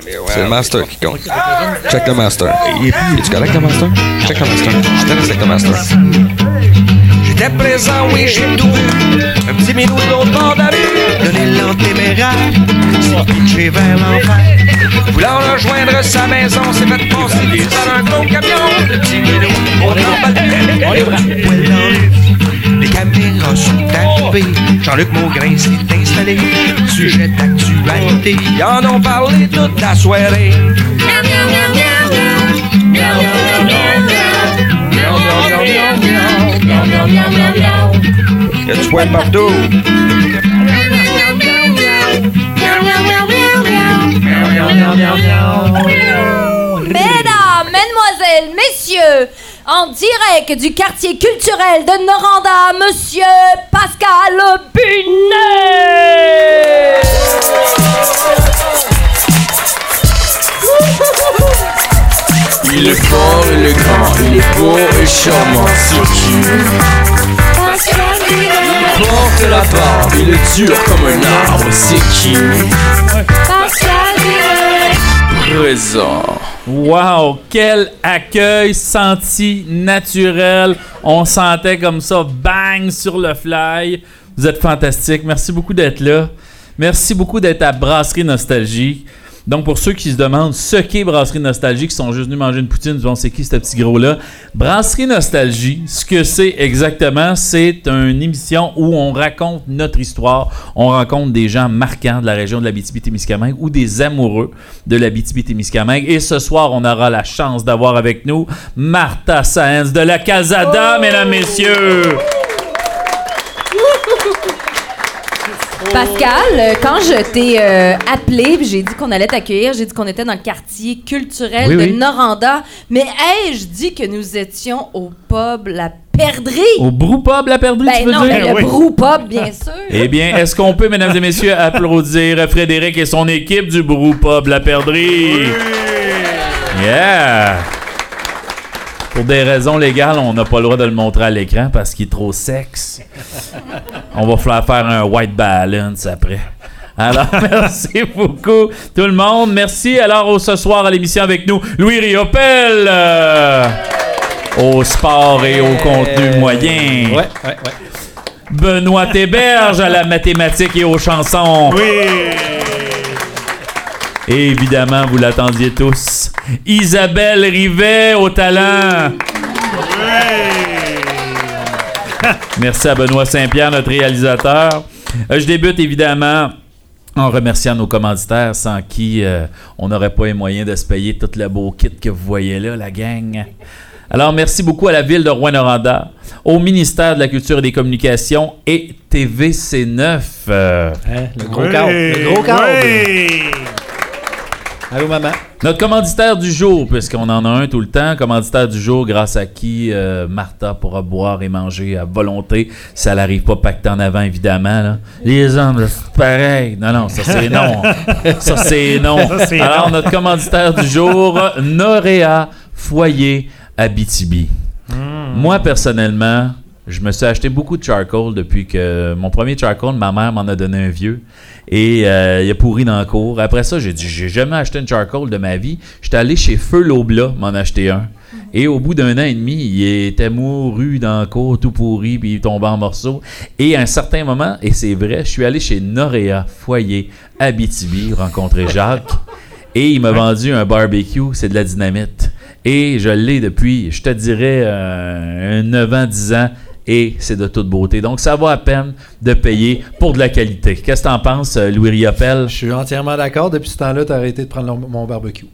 C'est le master qui compte. Check le master. Es-tu correct le master? Check le master. Je t'aime avec le master. J'étais présent, oui, j'ai tout vu. Un petit minou de l'autre bord de la rue. Donner l'antéméraire, c'est pitché vers l'enfer. Voulant rejoindre sa maison, c'est fait passer des par un gros camion. Le petit minou, on emballe, on est bras. Jean-Luc Maugrain s'est installé. Sujet d'actualité, ils en ont parlé toute la soirée. Y a du partout. Mesdames, mesdemoiselles, messieurs, en direct du quartier culturel de Noranda, Monsieur Pascal Bunet. Il est fort, il est grand, il est beau et charmant, c'est qui Il porte la barbe, il est dur comme un arbre, c'est qui? Présent. Wow, quel accueil senti naturel. On sentait comme ça, bang sur le fly. Vous êtes fantastique. Merci beaucoup d'être là. Merci beaucoup d'être à Brasserie Nostalgie. Donc, pour ceux qui se demandent ce qu'est Brasserie Nostalgie, qui sont juste venus manger une poutine, vont c'est qui ce petit gros-là? Brasserie Nostalgie, ce que c'est exactement, c'est une émission où on raconte notre histoire. On rencontre des gens marquants de la région de la BTB-Témiscamingue ou des amoureux de la BTB-Témiscamingue. Et ce soir, on aura la chance d'avoir avec nous Martha Saenz de la Casada, mesdames, messieurs. Pascal, quand je t'ai euh, appelé, j'ai dit qu'on allait t'accueillir, j'ai dit qu'on était dans le quartier culturel Oui, de oui. Noranda. Mais ai-je dit que nous étions au pub La Perdrix? Au Brewpub, la perdue, tu Ben veux non, dire? mais le Brew Pub, bien sûr. Eh bien, est-ce qu'on peut, mesdames et messieurs, applaudir Frédéric et son équipe du Brewpub La Perdrix? Yeah! Pour des raisons légales, on n'a pas le droit de le montrer à l'écran parce qu'il est trop sexe. On va falloir faire un white balance après. Alors, merci beaucoup, tout le monde. Merci. Alors, au- ce soir à l'émission avec nous, Louis Riopel. euh, au sport et au contenu moyen. Ouais, ouais, ouais. Benoît Théberge à la mathématique et aux chansons. Et évidemment, vous l'attendiez tous. Isabelle Rivet au talent. Merci à Benoît Saint-Pierre, notre réalisateur. Euh, je débute évidemment en remerciant nos commanditaires sans qui euh, on n'aurait pas les moyens de se payer tout le beau kit que vous voyez là, la gang. Alors, merci beaucoup à la ville de Rouen-Noranda, au ministère de la Culture et des Communications et TVC9. euh, Hein, le gros câble. Le gros câble. Allô, maman? Notre commanditaire du jour, puisqu'on en a un tout le temps, commanditaire du jour grâce à qui euh, Martha pourra boire et manger à volonté. Ça n'arrive pas pacté en avant, évidemment. là. Les hommes, c'est pareil. Non, non, ça c'est non. ça c'est non. Alors, notre commanditaire du jour, Noréa Foyer Abitibi. Moi, personnellement, je me suis acheté beaucoup de charcoal depuis que mon premier charcoal, ma mère m'en a donné un vieux. Et euh, il a pourri dans le cours. Après ça, j'ai dit, j'ai jamais acheté une charcoal de ma vie. J'étais allé chez Feu Lobla m'en acheter un. Et au bout d'un an et demi, il était mouru dans le cours, tout pourri, puis il tombait en morceaux. Et à un certain moment, et c'est vrai, je suis allé chez Noréa Foyer Abitibi rencontrer Jacques. Et il m'a vendu un barbecue, c'est de la dynamite. Et je l'ai depuis, je te dirais, euh, un 9 ans, 10 ans. Et c'est de toute beauté. Donc, ça vaut à peine de payer pour de la qualité. Qu'est-ce que t'en penses, euh, Louis Riopel? Je suis entièrement d'accord. Depuis ce temps-là, tu as arrêté de prendre mon barbecue.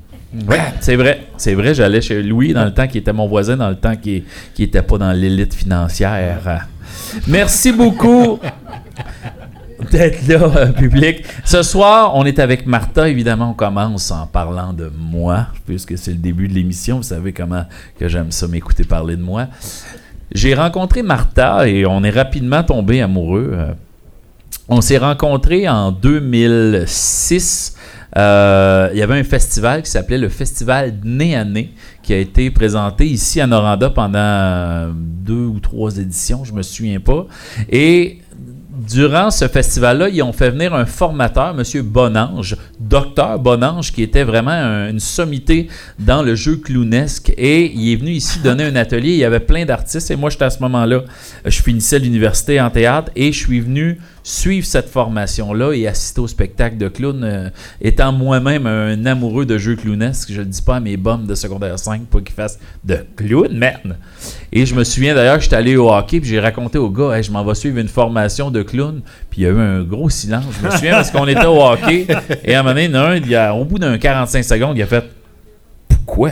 Ouais, c'est vrai. C'est vrai, j'allais chez Louis dans le temps qui était mon voisin, dans le temps qui qui était pas dans l'élite financière. Merci beaucoup d'être là, euh, public. Ce soir, on est avec Martha. Évidemment, on commence en parlant de moi, puisque c'est le début de l'émission. Vous savez comment que j'aime ça m'écouter parler de moi. J'ai rencontré Martha et on est rapidement tombé amoureux. Euh, On s'est rencontrés en 2006. Euh, il y avait un festival qui s'appelait le Festival Nez à Nez, qui a été présenté ici à Noranda pendant deux ou trois éditions, je me souviens pas. Et durant ce festival-là, ils ont fait venir un formateur, M. Bonange, docteur Bonange, qui était vraiment un- une sommité dans le jeu clownesque. Et il est venu ici donner un atelier. Il y avait plein d'artistes. Et moi, j'étais à ce moment-là, je finissais l'université en théâtre et je suis venu suivre cette formation-là et assister au spectacle de clown, euh, étant moi-même un amoureux de jeux clownesques. Je ne dis pas à mes bums de secondaire 5 pour qu'ils fassent de clown, merde. Et je me souviens d'ailleurs que j'étais allé au hockey puis j'ai raconté au gars, je m'en vais suivre une formation de clown. Puis il y a eu un gros silence. Je me souviens parce qu'on était au hockey et à un moment donné, il y a au bout d'un 45 secondes, il a fait Pourquoi.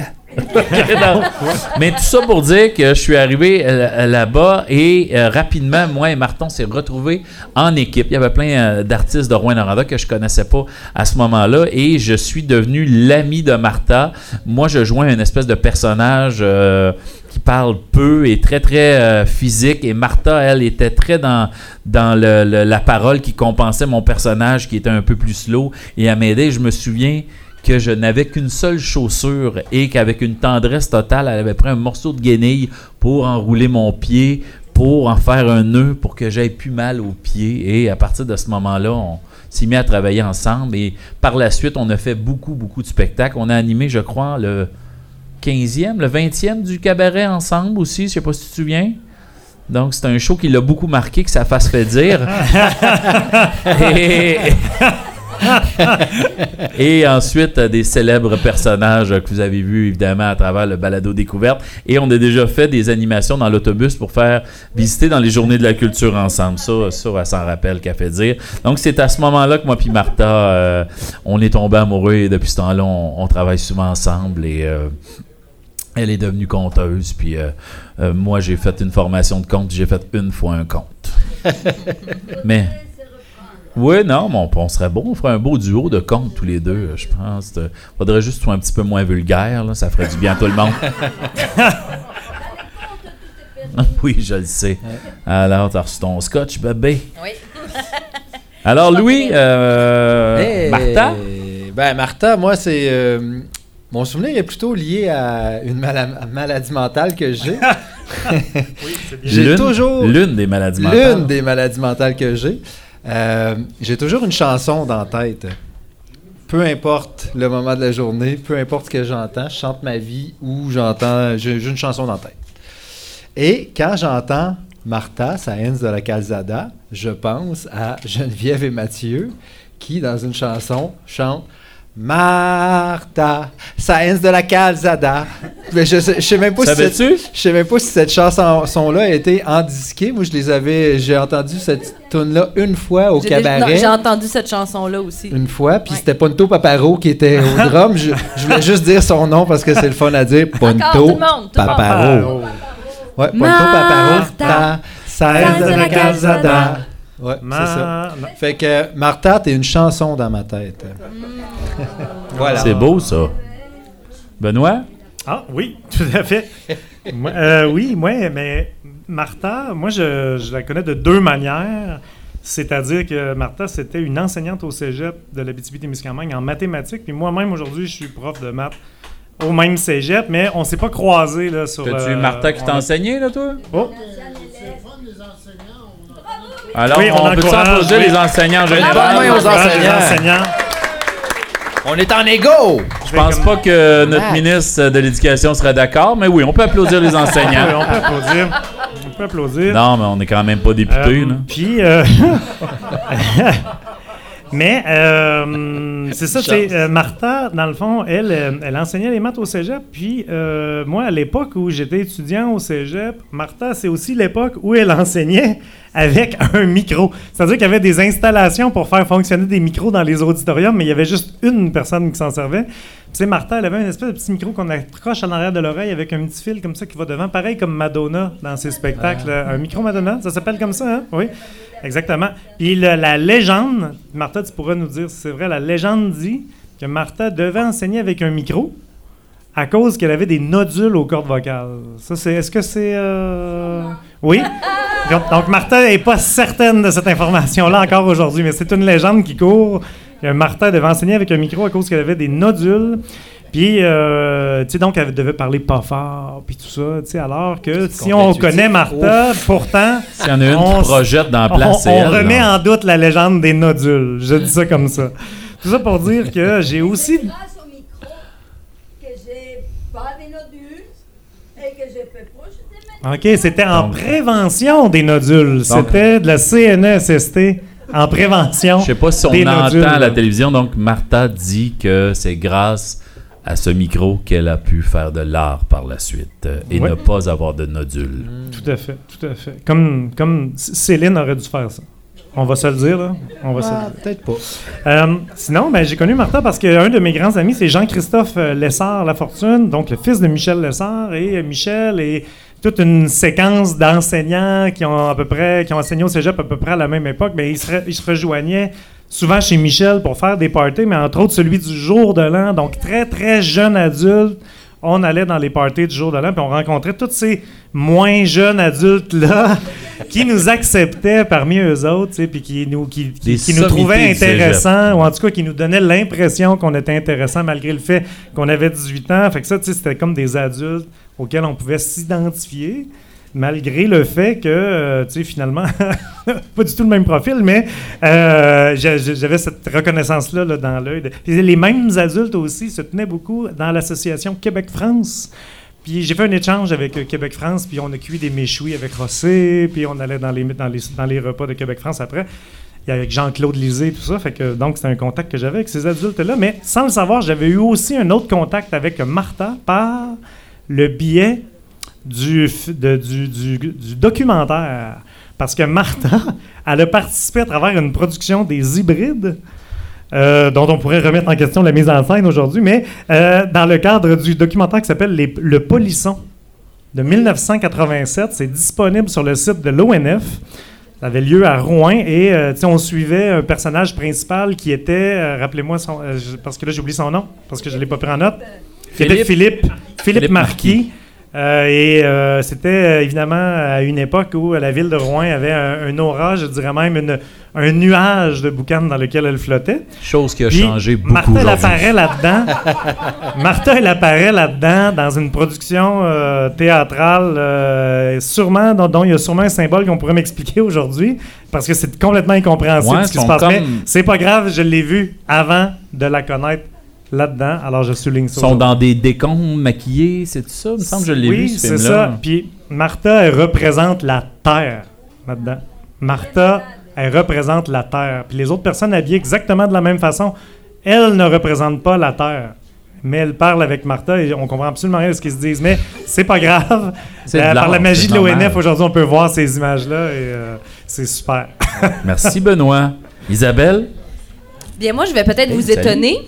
Mais tout ça pour dire que je suis arrivé euh, là-bas et euh, rapidement, moi et Martin s'est retrouvés en équipe. Il y avait plein euh, d'artistes de Rouen-Noranda que je connaissais pas à ce moment-là et je suis devenu l'ami de Martha. Moi, je jouais un espèce de personnage qui parle peu et très très physique et Martha, elle, était très dans, dans la parole qui compensait mon personnage qui était un peu plus slow et elle m'aidait. Je me souviens que je n'avais qu'une seule chaussure et qu'avec une tendresse totale, elle avait pris un morceau de guenille pour enrouler mon pied, pour en faire un nœud pour que j'aie plus mal aux pieds. Et à partir de ce moment-là, on s'est mis à travailler ensemble. Et par la suite, on a fait beaucoup, beaucoup de spectacles. On a animé, je crois, le 15e, le 20e du cabaret ensemble aussi. Je sais pas si tu te souviens. Donc, c'est un show qui l'a beaucoup marqué, que ça fasse fait dire. et, et ensuite, euh, des célèbres personnages que vous avez vus évidemment à travers le balado découverte. Et on a déjà fait des animations dans l'autobus pour faire visiter dans les journées de la culture ensemble. Ça, ça, elle s'en rappelle qu'elle fait dire. Donc, c'est à ce moment-là que moi puis Martha, euh, on est tombés amoureux et depuis ce temps-là, on, on travaille souvent ensemble et euh, elle est devenue conteuse. Puis euh, euh, moi, j'ai fait une formation de conte. J'ai fait une fois un conte. Mais oui, non, mais on, on serait bon. On ferait un beau duo de contes tous les deux, je pense. Il faudrait juste soit un petit peu moins vulgaire. là, ça ferait du bien à tout le monde. oui, je le sais. Alors, t'as reçu ton scotch, bébé? Oui. Alors, Louis, euh, Hey! Martha, Ben, Martha, moi, c'est. euh, mon souvenir est plutôt lié à une mala- maladie mentale que j'ai. J'ai l'une- toujours. l'une des maladies mentales. L'une des maladies mentales que j'ai. Euh, j'ai toujours une chanson dans la tête. Peu importe le moment de la journée, peu importe ce que j'entends, je chante ma vie ou j'entends. J'ai une chanson dans la tête. Et quand j'entends Martha, Saenz de la Calzada, je pense à Geneviève et Mathieu qui, dans une chanson, chantent Martha, Saenz de la Calzada. Mais je, sais, je sais même pas si cette- Savais-tu? je sais même pas si cette chanson-là a été endisquée. Moi, je les avais. J'ai entendu cette tune-là une fois au cabaret. J'ai entendu cette chanson-là aussi. Une fois, puis Ouais. c'était Ponto Paparo qui était au drum. Je, je voulais juste dire son nom parce que c'est le fun à dire. Encore, tout Ponto le monde, tout le monde. Paparo. Ouais, Ponto Paparo. Ta, aide de la calzada. Ouais, c'est ça. Ma- Fait que Martha, t'es une chanson dans ma tête. voilà. C'est beau, ça. Benoît? Ah oui, tout à fait. Moi, euh, oui, moi, mais Martha, moi, je, je la connais de deux manières. C'est-à-dire que Martha, c'était une enseignante au cégep de l'Abitibi-Témiscamingue en mathématiques. Puis moi-même, aujourd'hui, je suis prof de maths au même cégep, mais on s'est pas croisés là, sur... T'as-tu euh, Martha qui t'a enseigné, là, toi? Oh, Alors, Oui, on on, peut s'applaudir oui. les enseignants enseignants. enseignants. On est en égo! Je pense pas que notre ministre de l'Éducation serait d'accord, mais oui, on peut applaudir les Oui, enseignants. on peut applaudir. On peut applaudir. Non, mais on est quand même pas député, Euh, là. Puis, euh, mais euh, c'est ça, c'est euh, Martha, dans le fond, elle, euh, elle enseignait les maths au cégep. Puis, euh, moi, à l'époque où j'étais étudiant au cégep, Martha, c'est aussi l'époque où elle enseignait avec un micro. C'est-à-dire qu'il y avait des installations pour faire fonctionner des micros dans les auditoriums, mais il y avait juste une personne qui s'en servait. Sais, Martha, elle avait une espèce de petit micro qu'on accroche en arrière de l'oreille avec un petit fil comme ça qui va devant, pareil comme Madonna dans ses spectacles. Un micro Madonna, ça s'appelle comme ça, hein? Oui, exactement. Puis le- la légende, Martha, tu pourrais nous dire si c'est vrai, la légende dit que Martha devait enseigner avec un micro à cause qu'elle avait des nodules aux cordes vocales. Ça, c'est. Est-ce que c'est. euh, Oui? Donc, donc, Martha n'est pas certaine de cette information-là encore aujourd'hui, mais c'est une légende qui court. Martha devait enseigner avec un micro à cause qu'elle avait des nodules. Puis, euh, tu sais, donc, elle devait parler pas fort, puis tout ça, tu sais, alors que si on connaît Martha, pourtant, S'il y en a une On qui projette dans la on, place, on elle, remet en doute la légende des nodules. Je dis ça comme ça. Tout ça pour dire que j'ai aussi... grâce au micro que j'ai pas des nodules et que j'ai fait proche des OK, c'était en prévention des nodules. C'était de la CNESST en prévention Je sais pas si on entend à la télévision, donc Martha dit que c'est grâce à ce micro qu'elle a pu faire de l'art par la suite euh, et Ouais. ne pas avoir de nodules. Tout à fait, tout à fait. Comme, comme Céline aurait dû faire ça. On va se le dire, là. On va se le Ah, dire. Peut-être pas. Euh, sinon, ben, j'ai connu Martha parce qu'un de mes grands amis, c'est Jean-Christophe euh, Lessard Lafortune, donc le fils de Michel Lessard. Et Michel et toute une séquence d'enseignants qui ont à peu près, qui ont enseigné au cégep à peu près à la même époque, ben, ils, se, re- ils se rejoignaient souvent chez Michel pour faire des parties, mais entre autres celui du jour de l'an, donc très, très jeune adulte. On allait dans les parties du jour de l'an, puis on rencontrait tous ces moins jeunes adultes-là qui nous acceptaient parmi eux autres, puis qui nous, qui, qui- Des qui nous trouvaient intéressants, ou en tout cas qui nous donnaient l'impression qu'on était intéressant malgré le fait qu'on avait 18 ans. Fait que ça, c'était comme des adultes auxquels on pouvait s'identifier, malgré le fait que, euh, tu sais, finalement, pas du tout le même profil, mais euh, j'a- j'a- j'avais cette reconnaissance-là là, dans l'œil. de- les mêmes adultes aussi se tenaient beaucoup dans l'association Québec-France. Puis j'ai fait un échange avec euh, Québec-France, puis on a cuit des méchouis avec Rossé, puis on allait dans les, dans les, dans les repas de Québec-France après. Avec Jean-Claude Lisée, tout ça. Donc, c'était un contact que j'avais avec ces adultes-là. Mais sans le savoir, j'avais eu aussi un autre contact avec Martha par le biais du, de- du, du- du documentaire. Parce que Martha, elle a participé à travers une production des hybrides. euh, dont on pourrait remettre en question la mise en scène aujourd'hui, mais euh, dans le cadre du documentaire qui s'appelle Le Polisson de 1987, c'est disponible sur le site de l'ONF. Ça avait lieu à Rouen et euh, on suivait un personnage principal qui était, euh, rappelez-moi son, euh, je- parce que là j'oublie son nom, parce que je ne l'ai pas pris en note, qui était Philippe, Philippe, Philippe Marquis. Euh, et euh, c'était euh, évidemment à une époque où la ville de Rouen avait un, un orage, je dirais même une- un nuage de boucan dans lequel elle flottait. Chose qui a Puis, changé beaucoup Martha, elle aujourd'hui. apparaît là-dedans. Martha, elle apparaît là-dedans dans une production euh, théâtrale, euh, sûrement, dont, dont il y a sûrement un symbole qu'on pourrait m'expliquer aujourd'hui, parce que c'est complètement incompréhensible Ouais, ce qui se passe. Mais comme- c'est pas grave, je l'ai vu avant de la connaître là-dedans, alors je souligne ça. Ils sont dans des décombres maquillés, c'est ça? Il me semble que je l'ai oui, vu, ce c'est film-là. ça. Puis Martha, elle représente la Terre là-dedans. Martha, elle représente la Terre. Puis les autres personnes habillées exactement de la même façon, elles ne représentent pas la Terre. Mais elles parlent avec Martha et on comprend absolument rien de ce qu'ils se disent. Mais c'est pas grave. C'est Euh, par la magie c'est de l'ONF, aujourd'hui, on peut voir ces images-là et euh, c'est super. Merci, Benoît. Isabelle? Bien, moi, je vais peut-être Hey, vous salut. étonner.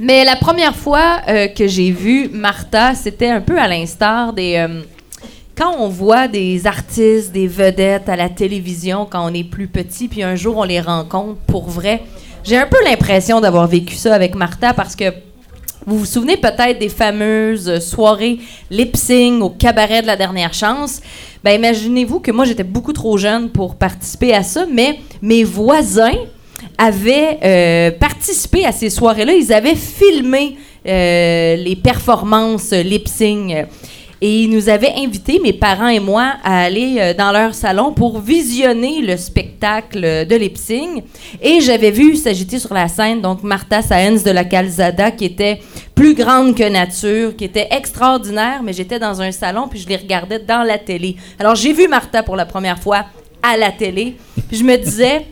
Mais la première fois euh, que j'ai vu Martha, c'était un peu à l'instar des. euh, quand on voit des artistes, des vedettes à la télévision quand on est plus petit, puis un jour on les rencontre pour vrai, j'ai un peu l'impression d'avoir vécu ça avec Martha parce que vous vous souvenez peut-être des fameuses soirées lip-sync au cabaret de la dernière chance. Ben imaginez-vous que moi j'étais beaucoup trop jeune pour participer à ça, mais mes voisins avaient euh, participé à ces soirées-là. Ils avaient filmé euh, les performances lip-sync. Et ils nous avaient invités, mes parents et moi, à aller euh, dans leur salon pour visionner le spectacle de lip-sync. Et j'avais vu s'agiter sur la scène, donc Martha Saenz de la Calzada, qui était plus grande que nature, qui était extraordinaire, mais j'étais dans un salon, puis je les regardais dans la télé. Alors j'ai vu Martha pour la première fois à la télé, puis je me disais,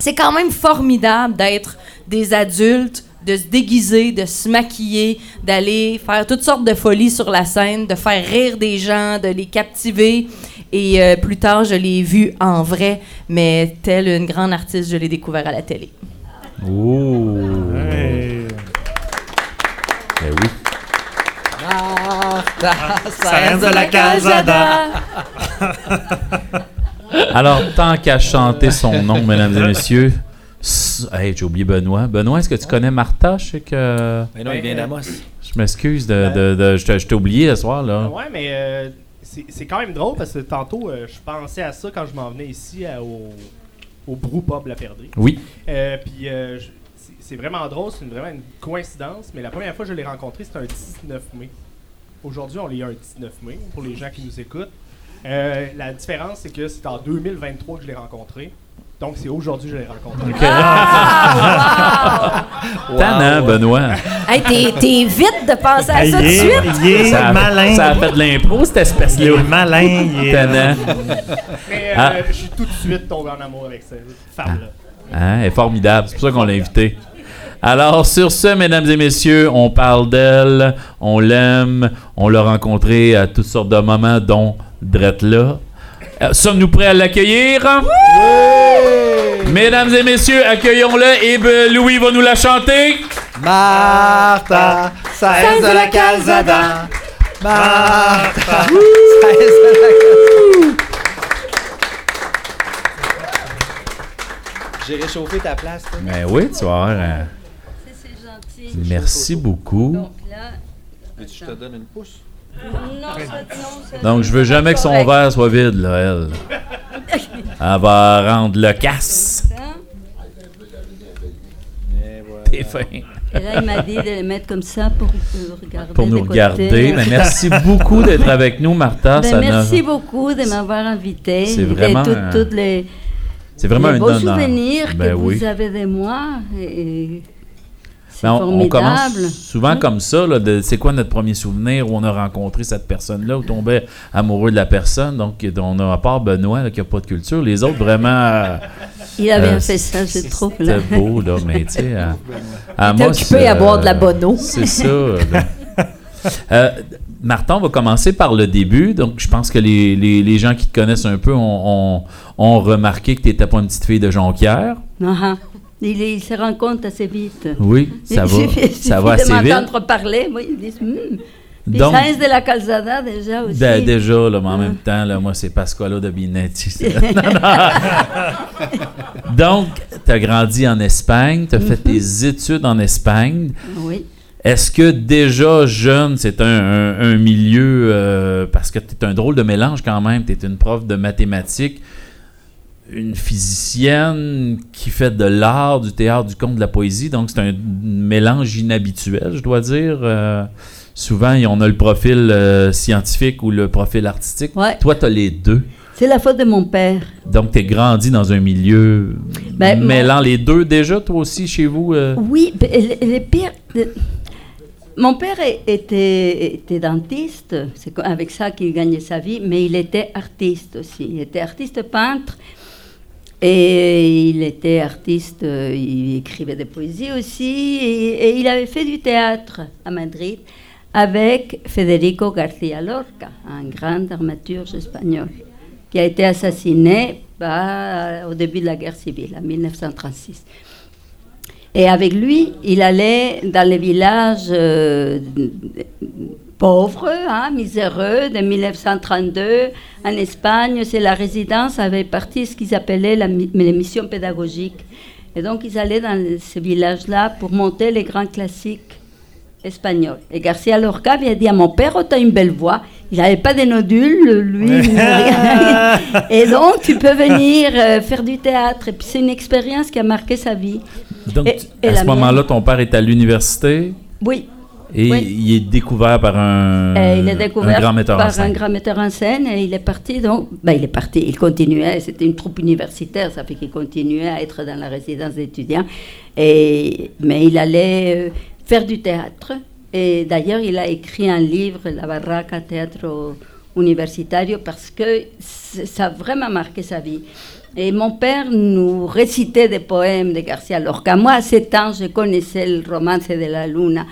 c'est quand même formidable d'être des adultes, de se déguiser, de se maquiller, d'aller faire toutes sortes de folies sur la scène, de faire rire des gens, de les captiver. Et euh, plus tard, je l'ai vu en vrai, mais telle une grande artiste, je l'ai découvert à la télé. Oh! Hey. Ben oui. Saenz de la Calzada. Alors, tant qu'à chanter son nom, mesdames et messieurs, hey, j'ai oublié Benoît. Benoît, est-ce que tu connais Martha? Je sais que. Mais non, il vient d'Amos. Je m'excuse de, de, de- je t'ai- je t'ai oublié ce soir, là. Ouais, mais euh, c'est c'est quand même drôle parce que tantôt, euh, je pensais à ça quand je m'en venais ici à- au, au Brew Pub La Perdrix. Oui. Euh, puis euh, c'est- vraiment drôle, c'est vraiment une coïncidence, mais la première fois que je l'ai rencontré, c'était un 19 mai. Aujourd'hui, on l'est un 19 mai, pour les gens qui nous écoutent. Euh, la différence, c'est que c'est en 2023 que je l'ai rencontré. Donc, c'est aujourd'hui que je l'ai rencontré. Tannant, Benoît. Hey, t'es, t'es vite de penser à ça tout de suite. il est Ça a, malin. ça a fait de l'impro, cette Il espèce-là. est malin. Il est... Tannant. Mais euh, Ah. je suis tout de suite tombé en amour avec cette femme-là. Hein, elle est formidable. C'est pour ça qu'on l'a invitée. Alors, sur ce, mesdames et messieurs, on parle d'elle, on l'aime, on l'a rencontrée à toutes sortes de moments, dont Drette là. Euh, Sommes-nous prêts à l'accueillir? Mesdames et messieurs, accueillons-le et ben, Louis va nous la chanter. Martha, ça est de la calzada. Martha, ça est de la calzada. J'ai réchauffé ta place. toi. Ben oui, tu vas euh. Merci beaucoup. Donc là, que je te donne une pouce? non, ça, non, ça- Donc, je veux jamais que son correct. verre soit vide, là, elle. Elle va rendre le casse. T'es fin. Et là, il m'a dit de les mettre comme ça pour euh, regarder. Pour nous regarder. Ben, merci beaucoup d'être avec nous, Martha. Ben, Ça merci beaucoup de m'avoir invité. C'est vraiment tout- un- toutes les, C'est vraiment les un beaux honneur. souvenirs Ben que oui. vous avez de moi. et Ben, on, commence souvent Oui. comme ça. là, de- c'est quoi notre premier souvenir où on a rencontré cette personne-là, où tombait amoureux de la personne. Donc, on a à part Benoît là, qui n'a pas de culture. Les autres, vraiment. euh, Il a bien euh, fait ça, je trouve. là. C'était beau, là, mais tu sais. à- à T'es Amos, occupé à euh, boire de la bonne eau. C'est ça. Euh, Martin, on va commencer par le début. Donc, je pense que les, les- les gens qui te connaissent un peu ont, ont- ont remarqué que tu n'étais pas une petite fille de Jonquière. Ah, ah. Il, il se rend compte assez vite. Oui, ça va, ça va assez de vite. parler, moi, ils disent. Puis Donc- Sainz de la Calzada, déjà aussi. Ben, déjà, là, mais en Ah. même temps, là, moi, c'est Pasqualo de Binetti. Donc, tu as grandi en Espagne, tu as fait Mhm. tes études en Espagne. Oui. Est-ce que déjà jeune, c'est un, un- un milieu, euh, parce que tu es un drôle de mélange quand même, tu es une prof de mathématiques, une physicienne qui fait de l'art, du théâtre, du conte, de la poésie, donc c'est un mélange inhabituel, je dois dire. Euh, souvent, on a le profil euh, scientifique ou le profil artistique. Ouais. Toi, tu as les deux. C'est la faute de mon père. Donc, tu es grandi dans un milieu Ben, mon- mêlant les deux déjà, toi aussi, chez vous? euh? Oui, mais le, le pire. de- Mon père était, était dentiste, c'est avec ça qu'il gagnait sa vie, mais il était artiste aussi. Il était artiste peintre et il était artiste, euh, il écrivait des poésies aussi et, il avait fait du théâtre à Madrid avec Federico García Lorca, un grand dramaturge espagnol qui a été assassiné au début de la guerre civile, en 1936. Et avec lui, il allait dans les villages euh, pauvres, hein, miséreux, de 1932 en Espagne. C'est la résidence avait parti ce qu'ils appelaient les missions pédagogiques. Et donc, ils allaient dans ces villages-là pour monter les grands classiques espagnols. Et Garcia Lorca avait dit à mon père, oh, tu as une belle voix. Il n'avait pas de nodules, lui. Et donc, tu peux venir euh, faire du théâtre. Et puis, c'est une expérience qui a marqué sa vie. Donc, Et- à ce moment-là, ton père est à l'université? Oui, et Oui. il est découvert par un, Euh, il est découvert un grand metteur par en scène. un grand metteur en scène et il est parti donc ben, il est parti il continuait c'était une troupe universitaire ça fait qu'il continuait à être dans la résidence d'étudiants et mais il allait euh, faire du théâtre et d'ailleurs il a écrit un livre La Barraca Teatro Universitario parce que ça a vraiment marqué sa vie et mon père nous récitait des poèmes de Garcia Lorca. Moi, à 7 ans, je connaissais le romance de la Luna.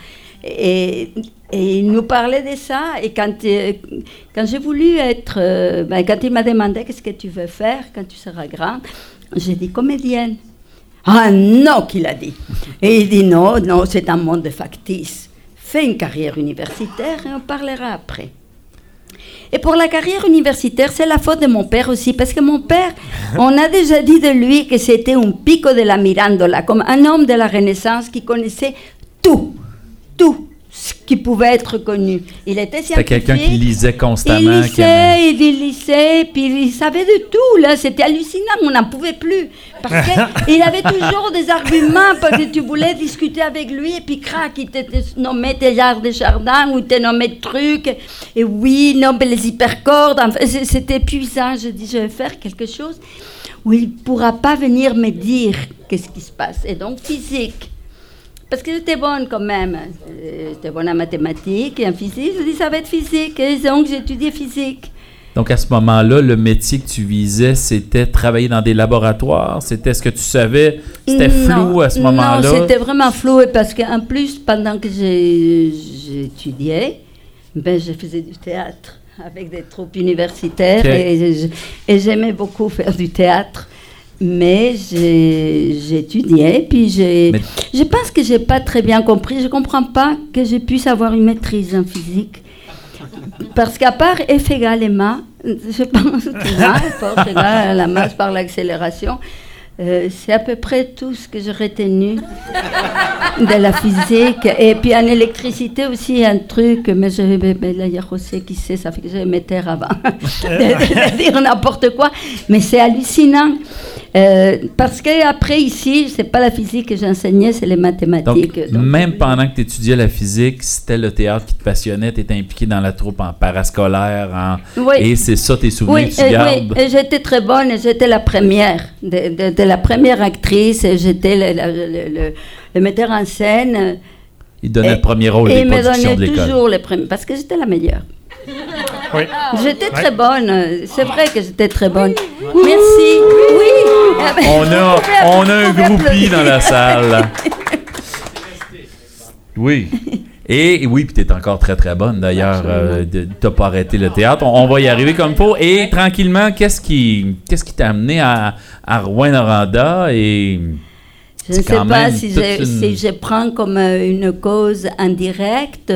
Et, et il nous parlait de ça. Et quand, euh, quand j'ai voulu être. euh, ben, quand il m'a demandé qu'est-ce que tu veux faire quand tu seras grande, j'ai dit comédienne. Ah non, qu'il a dit. Et il dit non, non, c'est un monde factice. Fais une carrière universitaire et on parlera après. Et pour la carrière universitaire, c'est la faute de mon père aussi, parce que mon père, on a déjà dit de lui que c'était un pico de la Mirandola, comme un homme de la Renaissance qui connaissait tout, tout ce qui pouvait être connu. Il était C'était quelqu'un qui scientifique. lisait Il constamment. aimait- lisait, il lisait, puis il savait de tout, là, c'était hallucinant, on n'en pouvait plus. Parce qu'il avait toujours des arguments, parce que tu voulais discuter avec lui, et puis crac, il te te nommait tes arts de jardin, ou il te nommait trucs, et oui, non, mais les hypercordes, enfin, c'était épuisant. Je dis, je vais faire quelque chose où il ne pourra pas venir me dire qu'est-ce qui se passe. Et donc, physique. Parce que j'étais bonne quand même. J'étais bonne en mathématiques et en physique. Je dis, ça va être physique. Et donc, étudié physique. Donc, à ce moment-là, le métier que tu visais, c'était travailler dans des laboratoires? C'était ce que tu savais? C'était Non, flou à ce Non, moment-là? c'était vraiment flou. Parce qu'en plus, pendant que j'étudiais, ben, je faisais du théâtre avec des troupes universitaires. Et j'aimais beaucoup faire du théâtre. Mais j'ai- j'étudiais, puis j'ai... Je pense que j'ai pas très bien compris. Je comprends pas que je puisse avoir une maîtrise en physique. Parce qu'à part F égale ma, je pense que force égale la masse par l'accélération, euh, c'est à peu près tout ce que j'ai retenu de la physique. Et puis en électricité aussi, un truc, mais je, mais- là, il y a José qui sait, ça fait que je vais me taire avant de, de dire n'importe quoi. Mais c'est hallucinant. Euh, parce qu'après, ici, c'est pas la physique que j'enseignais, c'est les mathématiques. Donc, même pendant que tu étudiais la physique, c'était le théâtre qui te passionnait, tu étais impliqué dans la troupe en parascolaire, en... Oui. et c'est ça tes souvenirs Oui, que tu et, gardes? oui, et j'étais très bonne, j'étais la première, de, de- de la première actrice, j'étais le, le- le- le- le metteur en scène. Il donnait et- le premier rôle et des il me productions de donnait l'école. toujours les premiers, parce que j'étais la meilleure. Oui. J'étais très bonne, c'est vrai que j'étais très bonne. Merci. Oui. Ah On a, on a un groupie dans la salle. Oui. Et oui, puis t'es encore très très bonne d'ailleurs. Euh, de- T'as pas arrêté le théâtre. On, on va y arriver comme faut. Et tranquillement, qu'est-ce qui qu'est-ce qui t'a amené à, à Rouen-Noranda? Et Je ne sais pas si je, une- si je prends comme euh, une cause indirecte,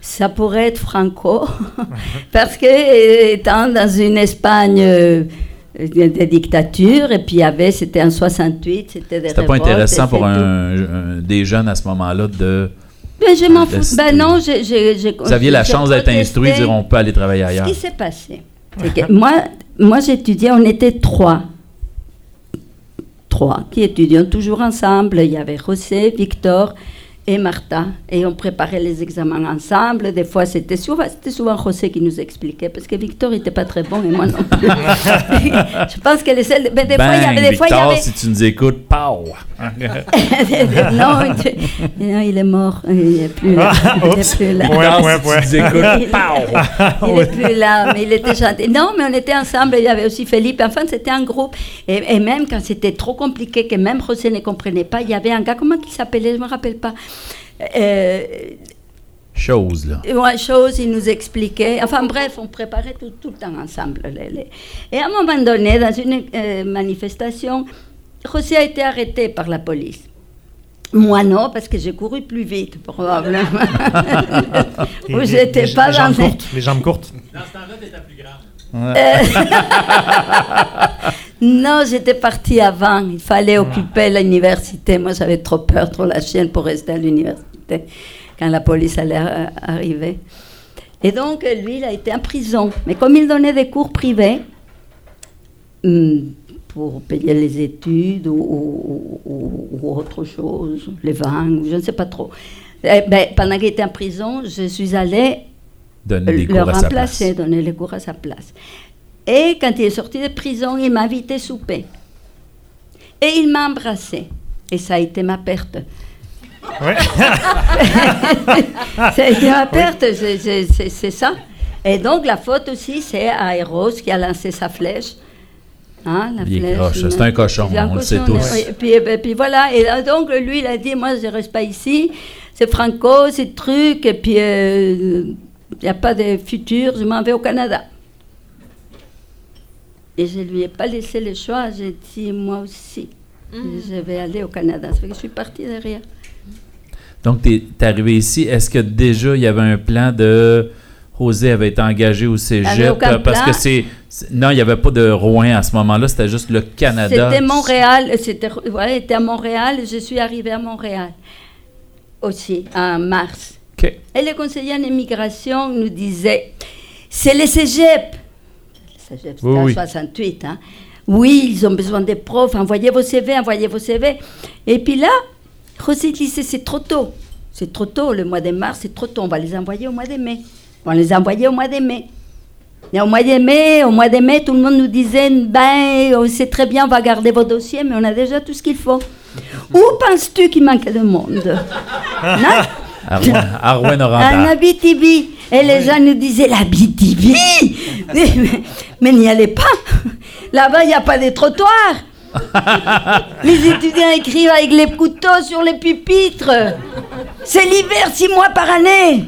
ça pourrait être Franco, parce que euh, étant dans une Espagne euh, de, de dictature, et puis il y avait, c'était en 68, c'était des c'était pas intéressant pour un, un- des jeunes à ce moment-là de Ben, je m'en de- fous. Ben non, je, je, je- vous aviez la chance d'être instruit, dire on peut aller travailler Ce ailleurs. qui s'est passé, c'est que moi, moi j'étudiais, on était trois. Trois qui étudions toujours ensemble. Il y avait José, Victor et Martha. Et on préparait les examens ensemble. Des fois, c'était souvent, c'était souvent José qui nous expliquait, parce que Victor n'était pas très bon et moi non plus. Je pense que les seuls. Mais des fois, il y avait. Des fois, il y Victor, avait si tu nous écoutes, pow! non, tu- non, il est mort. Il n'est plus là. Ah, Il est oups. plus là. Ouais, Victor, ouais, si ouais. tu nous écoutes, pow! Il n'est plus là, mais il était gentil. Non, mais on était ensemble, il y avait aussi Philippe. Enfin, c'était un groupe. Et, et même quand c'était trop compliqué, que même José ne comprenait pas, il y avait un gars, comment il s'appelait, je ne me rappelle pas. Euh, Chose, là. ouais, chose, il nous expliquait. Enfin bref, on préparait tout, tout le temps ensemble. les- les- Et à un moment donné, dans une euh, manifestation, José a été arrêté par la police. Moi non, parce que j'ai couru plus vite, probablement. Ou j'étais les- pas les dans jambes les- courtes. Les jambes courtes. Non, j'étais partie avant. Il fallait occuper l'université. Moi, j'avais trop peur, trop la chienne pour rester à l'université quand la police allait arriver. Et donc, lui, il a été en prison. Mais comme il donnait des cours privés hum, pour payer les études ou, ou- ou- ou autre chose, les vins, je ne sais pas trop. Eh ben, pendant qu'il était en prison, je suis allée Donner le sa place. remplacer, donner les cours à sa place. Et quand il est sorti de prison, il m'a invité souper. Et il m'a embrassé. Et ça a été ma perte. Ouais. ça a été ma perte, c'est- ça. Et donc la faute aussi, c'est Aéros qui a lancé sa flèche. Hein, C'est un cochon, c'est un on le sait cochon, tous. Et puis, et puis voilà, et donc lui, il a dit, moi, je ne reste pas ici, c'est Franco, c'est truc, et puis euh, il n'y a pas de futur, je m'en vais au Canada. Et je ne lui ai pas laissé le choix, j'ai dit, moi aussi, je vais aller au Canada. Ça fait que je suis partie derrière. Donc, tu es arrivé ici. Est-ce que déjà, il y avait un plan de. José avait été engagé au cégep? euh, Parce que c'est. Non, il n'y avait pas de Rouen à ce moment-là, c'était juste le Canada. C'était Montréal, c'était voilà, était à Montréal, je suis arrivée à Montréal aussi, en mars. Et le conseiller en immigration nous disait c'est. Le cégep, c'était Oui, en oui. 68. Hein. Oui, ils ont besoin des profs. Envoyez vos CV, envoyez vos CV. Et puis là, Rosy disait c'est trop tôt. C'est trop tôt. Le mois de mars, c'est trop tôt. On va les envoyer au mois de mai. On va les envoyer au mois de mai. Et au mois de mai, au mois de mai, tout le monde nous disait ben, oh, c'est très bien, on va garder vos dossiers, mais on a déjà tout ce qu'il faut. Où penses-tu qu'il manque de monde? Non Arwen, en. Abitibi. Et les gens nous disaient l'Abitibi Mais, mais n'y allez pas Là-bas, il n'y a pas de trottoir Les étudiants écrivent avec les couteaux sur les pupitres C'est l'hiver, six mois par année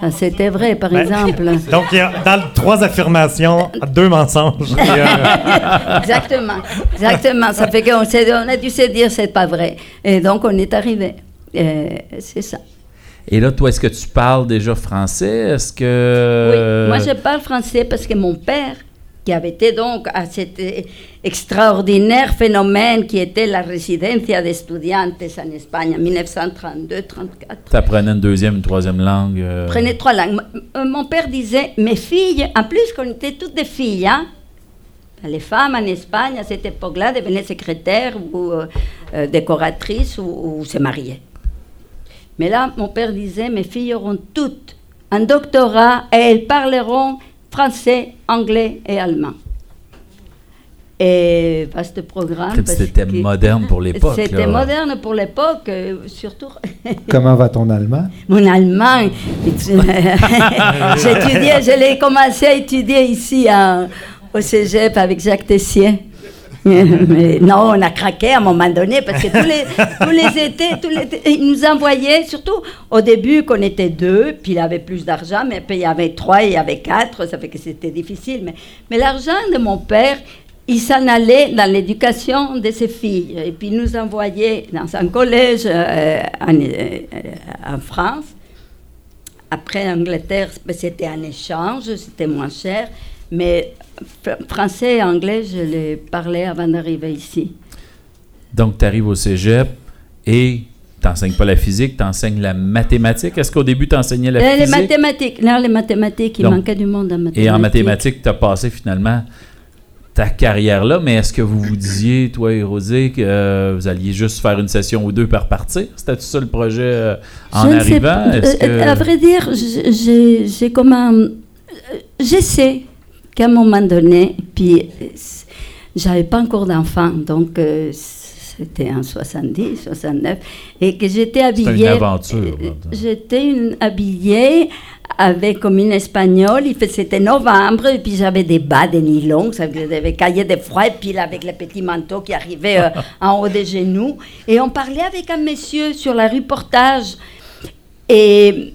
Ça, c'était vrai, par Ben, exemple. Donc, il y a dans trois affirmations, deux mensonges. Euh, Exactement, exactement. Ça fait qu'on on a dû se dire c'est pas vrai. Et donc, on est arrivé. Euh, c'est ça. Et là, toi, est-ce que tu parles déjà français? Est-ce que... Oui, moi je parle français parce que mon père, qui avait été donc à cet euh, extraordinaire phénomène qui était la Residencia de Estudiantes en Espagne en 1932-34, T'apprenais une deuxième, une troisième langue. euh, prenait trois langues. Euh, Mon père disait, mes filles, en plus qu'on était toutes des filles, hein, les femmes en Espagne à cette époque-là devenaient secrétaires ou euh, euh, décoratrices ou, ou se mariaient. Mais là, mon père disait, mes filles auront toutes un doctorat et elles parleront français, anglais et allemand. Et vaste programme. C'était moderne pour l'époque. C'était moderne pour l'époque, euh, surtout Comment va ton allemand? mon allemand. Je l'ai commencé à étudier ici à- au cégep avec Jacques Tessier. Mais non, on a craqué à un moment donné parce que tous les, tous les étés, tous les étés, ils nous envoyaient, surtout au début qu'on était deux, puis il avait plus d'argent, mais puis il y avait trois, il y avait quatre, ça fait que c'était difficile. Mais, mais l'argent de mon père, il s'en allait dans l'éducation de ses filles. Et puis il nous envoyait dans un collège euh, en, euh, en France. Après Angleterre, ben, c'était un échange, c'était moins cher. Mais français et anglais, je les parlais avant d'arriver ici. Donc, tu arrives au cégep et tu n'enseignes pas la physique, tu enseignes la mathématique. Est-ce qu'au début, tu enseignais la Euh, les physique? mathématiques, non, les mathématiques, il Donc, manquait du monde en mathématiques. Et en mathématiques, tu as passé finalement ta carrière là, mais est-ce que vous vous disiez, toi et Rosé, que euh, vous alliez juste faire une session ou deux par partir? C'était ça le projet euh, en Je ne sais arrivant? Euh, que- À vrai dire, j'ai comme un... Je sais qu'à un moment donné, puis j'avais pas encore d'enfant, donc euh, c'était en 70, 69, et que j'étais habillée... une aventure. J'étais habillée avec comme une espagnole, c'était novembre, et puis j'avais des bas de nylon, ça avait caillé de froid, et puis avec le petit manteau qui arrivait euh, en haut des genoux, et on parlait avec un monsieur sur la rue Portage, et,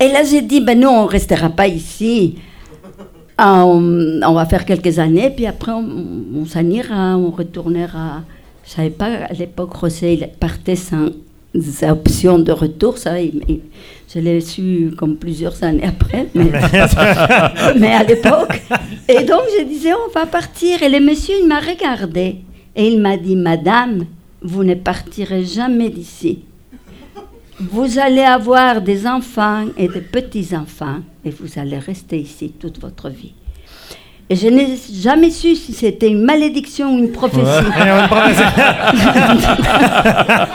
et là, j'ai dit, ben non, on ne restera pas ici. Ah, On, on va faire quelques années, puis après, on, on s'en ira, on retournera. Je ne savais pas, à l'époque, José, il partait sans option de retour. Ça, il- il- je l'ai su comme plusieurs années après, mais, mais à l'époque. Et donc, je disais, on va partir. Et le monsieur, il m'a regardé. Et il m'a dit, Madame, vous ne partirez jamais d'ici. Vous allez avoir des enfants et des petits-enfants et vous allez rester ici toute votre vie. Et je n'ai jamais su si c'était une malédiction ou une prophétie.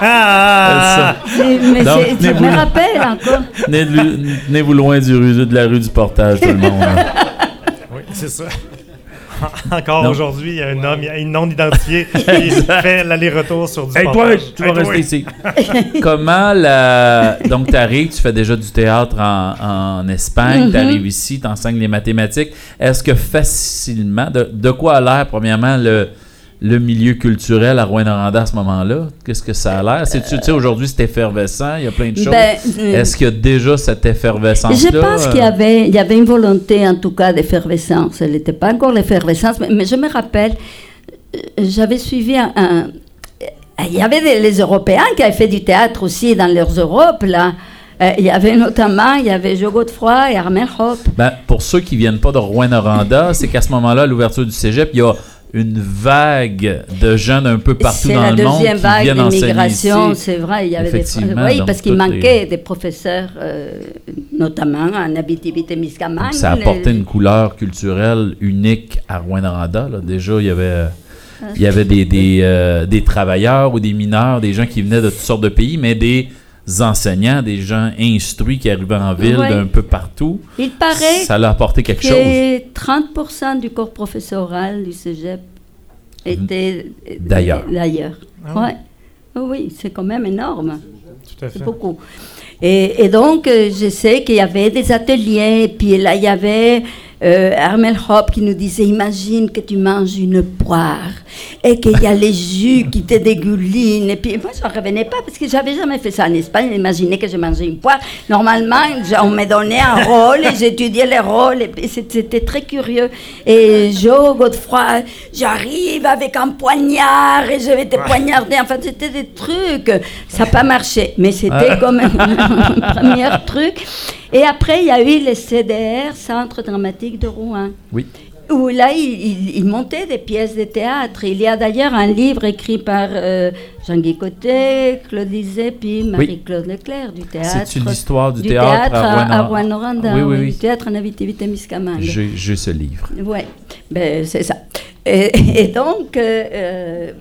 Ah! Mais mais Donc, c'est- je tenez-vous- me rappelle encore. Tenez-vous loin du rue, de la rue du Portage, tout le monde. hein? Oui, c'est ça. Encore Non. aujourd'hui, il y a un homme il y a une non identifié qui fait l'aller-retour sur du Hey, toi, tu vas Hey, toi. rester ici. Comment la. Donc, tu arrives, tu fais déjà du théâtre en, en Espagne, Mhm. tu arrives ici, tu enseignes les mathématiques. Est-ce que facilement, de, de quoi a l'air, premièrement, le, le milieu culturel à Rouen-Noranda à ce moment-là? Qu'est-ce que ça a l'air? C'est, tu sais, aujourd'hui, c'est effervescent, il y a plein de choses. Ben, euh, Est-ce qu'il y a déjà cette effervescence-là? Je pense qu'il y avait, il y avait une volonté, en tout cas, d'effervescence. Elle n'était pas encore l'effervescence, mais, mais je me rappelle, euh, j'avais suivi un, un- Il y avait des- les Européens qui avaient fait du théâtre aussi dans leurs Europes, là. Euh, il y avait notamment, il y avait Jo Godefroy et Armel Hope. Ben, pour ceux qui viennent pas de Rouen-Noranda, c'est qu'à ce moment-là, à l'ouverture du cégep, il y a une vague de jeunes un peu partout dans le monde deuxième qui vague viennent enseigner c'est vrai. Il y avait des oui, parce qu'il manquait les- des professeurs, euh, notamment en Abitibi-Témiscamingue. Ça Les- apportait une couleur culturelle unique à Rwanda. Déjà, il y avait, il y avait des, des, euh, des travailleurs ou des mineurs, des gens qui venaient de toutes sortes de pays, mais des enseignants, des gens instruits qui arrivaient en ville Ouais. d'un peu partout. Il paraît Ça leur apportait quelque chose. que 30% du corps professoral du cégep était euh, D'ailleurs. D'ailleurs. Ah Ouais. Oh oui, c'est quand même énorme. Tout à fait. C'est beaucoup. Et, et donc, euh, je sais qu'il y avait des ateliers, et puis là, il y avait euh, Armel Hop qui nous disait Imagine que tu manges une poire et qu'il y a les jus qui te dégoulinent. Et puis, moi, je n'en revenais pas parce que j'avais jamais fait ça en Espagne. Imaginez que je mangeais une poire. Normalement, on me donnait un rôle et j'étudiais les rôles. Et c'était très curieux. Et Joe Godefroy, j'arrive avec un poignard et je vais te poignarder. Enfin, c'était des trucs. Ça n'a pas marché, mais c'était quand même un premier truc. Et après, il y a eu le CDR, Centre dramatique de Rouen. Oui. Où là, il, il- il montait des pièces de théâtre. Il y a d'ailleurs un livre écrit par euh, Jean-Guy Côté, Claude Lisée, puis Marie-Claude Leclerc du théâtre. C'est une histoire du, du théâtre, théâtre à, à Rouen-Noranda, Oui, oui, oui, oui. du théâtre en Abitibi-Témiscamingue. J'ai j'ai ce livre. Oui, ben, c'est ça. Et, et donc, euh, euh,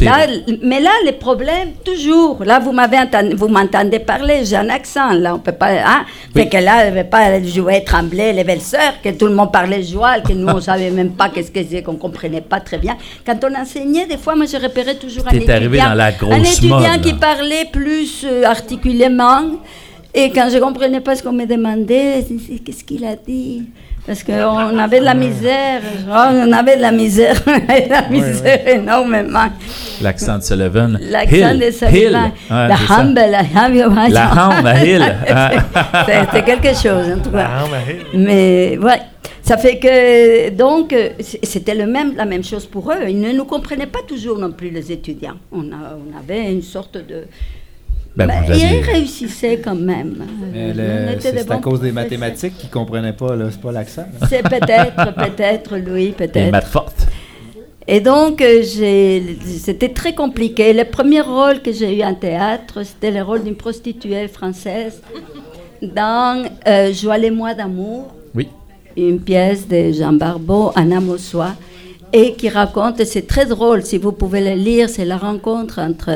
là, mais là, les problèmes, toujours. Là, vous m'avez entendu, vous m'entendez parler, j'ai un accent, là, on peut pas, hein. Oui. Fait que là, je vais pas jouer, trembler, les belles sœurs, que tout le monde parlait joie, que nous, on savait même pas qu'est-ce que c'est, qu'on comprenait pas très bien. Quand on enseignait, des fois, moi, je repérais toujours un étudiant. dans la Un étudiant mode, qui parlait plus euh, articulément. Et quand je comprenais pas ce qu'on me demandait, qu'est-ce qu'il a dit? Parce qu'on avait de la misère, Oh, on avait de la misère, on avait de la misère énormément. L'accent de Sullivan. L'accent Hill, de. Sullivan, Ouais, la humble, la humble, La humble Hill. C'était quelque chose, en tout cas. Mais ouais, ça fait que donc c'était le même, la même chose pour eux. Ils ne nous comprenaient pas toujours non plus les étudiants. On, a- on avait une sorte de Ben, vous aviez- ils réussissaient quand même. C'est à cause des mathématiques qu'ils ne comprenaient pas, là. C'est pas l'accent. C'est peut-être, peut-être, Louis, Les peut-être. maths fortes. Et donc, euh, j'ai- c'était très compliqué. Le premier rôle que j'ai eu en théâtre, c'était le rôle d'une prostituée française dans euh, Joie les mois d'amour, Oui. une pièce de Jean Barbeau, Anna Mossois, et qui raconte, c'est très drôle, si vous pouvez le lire, c'est la rencontre entre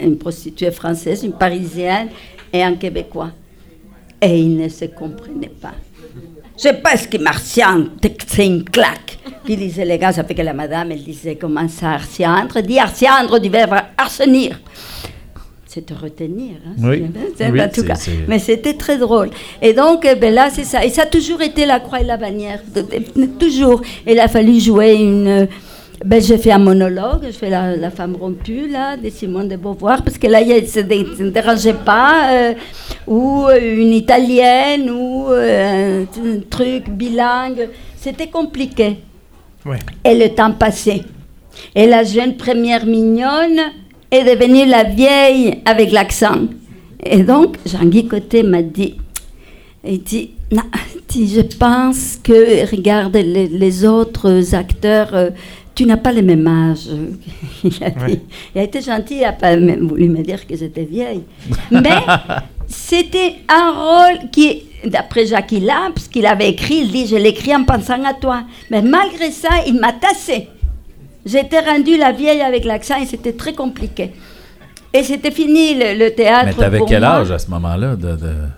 une prostituée française, une parisienne, et un Québécois. Et ils ne se comprenaient pas. C'est parce que Martian, c'est une claque. Puis disait les gars, ça fait que la madame, elle disait comment ça, arsiandre Dis arsiandre du verbe arsenir. C'est te retenir. hein, Oui. c'est- Oui, en tout c'est- cas. c'est- Mais c'était très drôle. Et donc, euh, ben là, c'est ça. Et ça a toujours été la croix et la bannière. Toujours. Il a fallu jouer une. Ben, j'ai fait un monologue, je fais la, la femme rompue, là, de Simone de Beauvoir, parce que là, il ne se, dé- se dérangeait pas, euh, ou euh, une italienne, ou euh, un, truc bilingue. C'était compliqué. Ouais. Et le temps passait. Et la jeune première mignonne est devenue la vieille avec l'accent. Et donc, Jean-Guy Côté m'a dit, il dit, non, je pense que, regarde les, les autres acteurs, tu n'as pas le même âge. Il a, dit. Ouais. Il a été gentil, il n'a pas même voulu me dire que j'étais vieille. Mais c'était un rôle qui, d'après Jacques Lamps, qu'il avait écrit, il dit, je l'écris en pensant à toi. Mais malgré ça, il m'a tassé. J'étais rendue la vieille avec l'accent et c'était très compliqué. Et c'était fini le, le théâtre. Mais t'avais quel moi. âge à ce moment-là? De, de-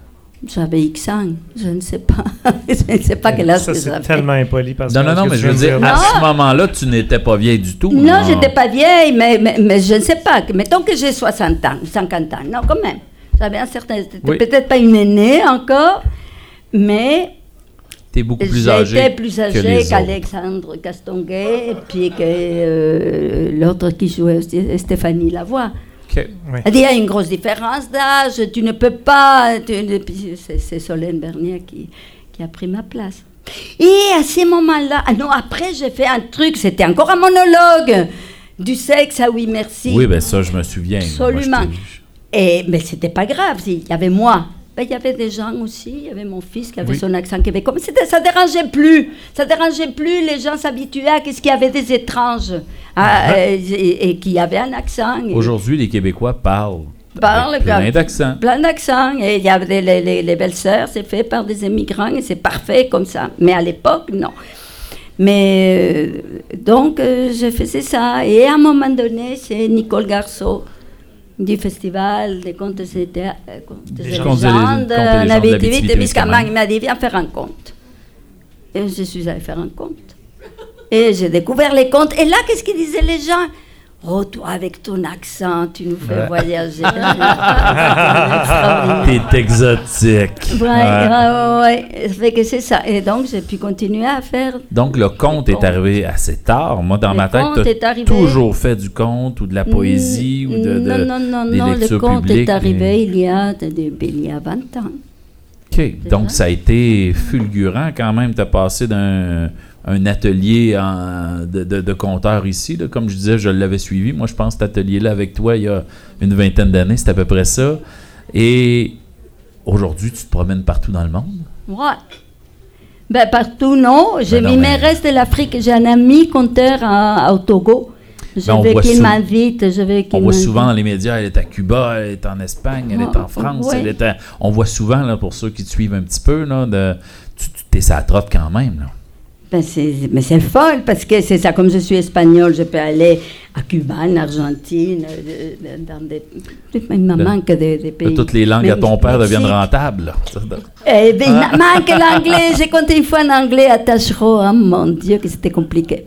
J'avais X ans, je ne sais pas. je ne sais pas quel âge Ça, que c'est j'avais. tellement impoli parce Non, non, non, que mais je veux dire, à Non. ce moment-là, tu n'étais pas vieille du tout. Non, j'étais pas vieille, mais, mais, mais je ne sais pas. Mettons que j'ai 60 ans, 50 ans. Non, quand même. J'avais un certain. C'était Oui. peut-être pas une aînée encore, mais T'es beaucoup plus âgé. j'étais plus que âgée qu'Alexandre Castonguay, et puis que euh, l'autre qui jouait aussi, Stéphanie Lavoie. OK. Ouais. Il y a une grosse différence d'âge, tu ne peux pas. C'est Solène Bernier qui, qui a pris ma place. Et à ce moment-là, ah non, après j'ai fait un truc, c'était encore un monologue du sexe, ah oui, merci. Oui, ben ça, je me souviens. là. Moi, Absolument. j'étais- Et, mais c'était pas grave, il y avait moi. Ben, il y avait des gens aussi, il y avait mon fils qui avait son accent québécois, mais ça dérangeait plus, ça dérangeait plus, les gens s'habituaient à ce qu'il y avait des étranges à- euh, et, et qui avaient un accent. Aujourd'hui, les Québécois parlent. Parlent avec plein d'accents. Plein d'accents. Et il y avait des- les, les- les belles-sœurs, c'est fait par des immigrants et c'est parfait comme ça. Mais à l'époque, non. Mais euh, donc, euh, je faisais ça. Et à un moment donné, c'est Nicole Garceau du festival des contes et des, euh, Des légendes Témiscamingue. Témiscamingue. Il m'a dit, viens faire un conte. Et je suis allée faire un conte. Et j'ai découvert les contes. Et là, qu'est-ce qu'ils disaient les gens? Oh, toi, avec ton accent, tu nous fais voyager. Extraordinaire. T'es exotique. Ouais, Ouais. ouais, ouais, Ça fait que c'est ça. Et donc, j'ai pu continuer à faire. Donc, le conte est arrivé assez tard. Moi, dans Le ma tête, conte est tu as arrivé- toujours fait du conte ou de la poésie ou de, de- non, non, non, des non, le conte est arrivé il, y a, de- de- il y a 20 ans. OK. Donc, ça a été fulgurant quand même. Tu as passé d'un un atelier en- de, de, de conteur ici. là. Comme je disais, je l'avais suivi. Moi, je pense cet atelier-là avec toi il y a une vingtaine d'années. C'est à peu près ça. Et aujourd'hui, tu te promènes partout dans le monde? Ouais. Ben, partout, non. J'ai Ben mis mais- mes restes de l'Afrique. J'ai un ami conteur à- au Togo. Je Ben, veux qu'il m'invite. Je veux qu'il On voit souvent dans les médias, elle est à Cuba, elle est en Espagne, elle est en France, ouais. elle est à- On voit souvent, là, pour ceux qui te suivent un petit peu, là, de... tu tu- t'es sa trotte quand même. Là. Ben, mais c'est folle parce que c'est ça, comme je suis espagnole, je peux aller à Cuba, en Argentine, euh, dans des. Il me manque des, des pays. De toutes les langues à ton père deviennent rentables. Eh ben, il me manque l'anglais. J'ai compté une fois en anglais à Tachereau. Oh mon Dieu, que c'était compliqué.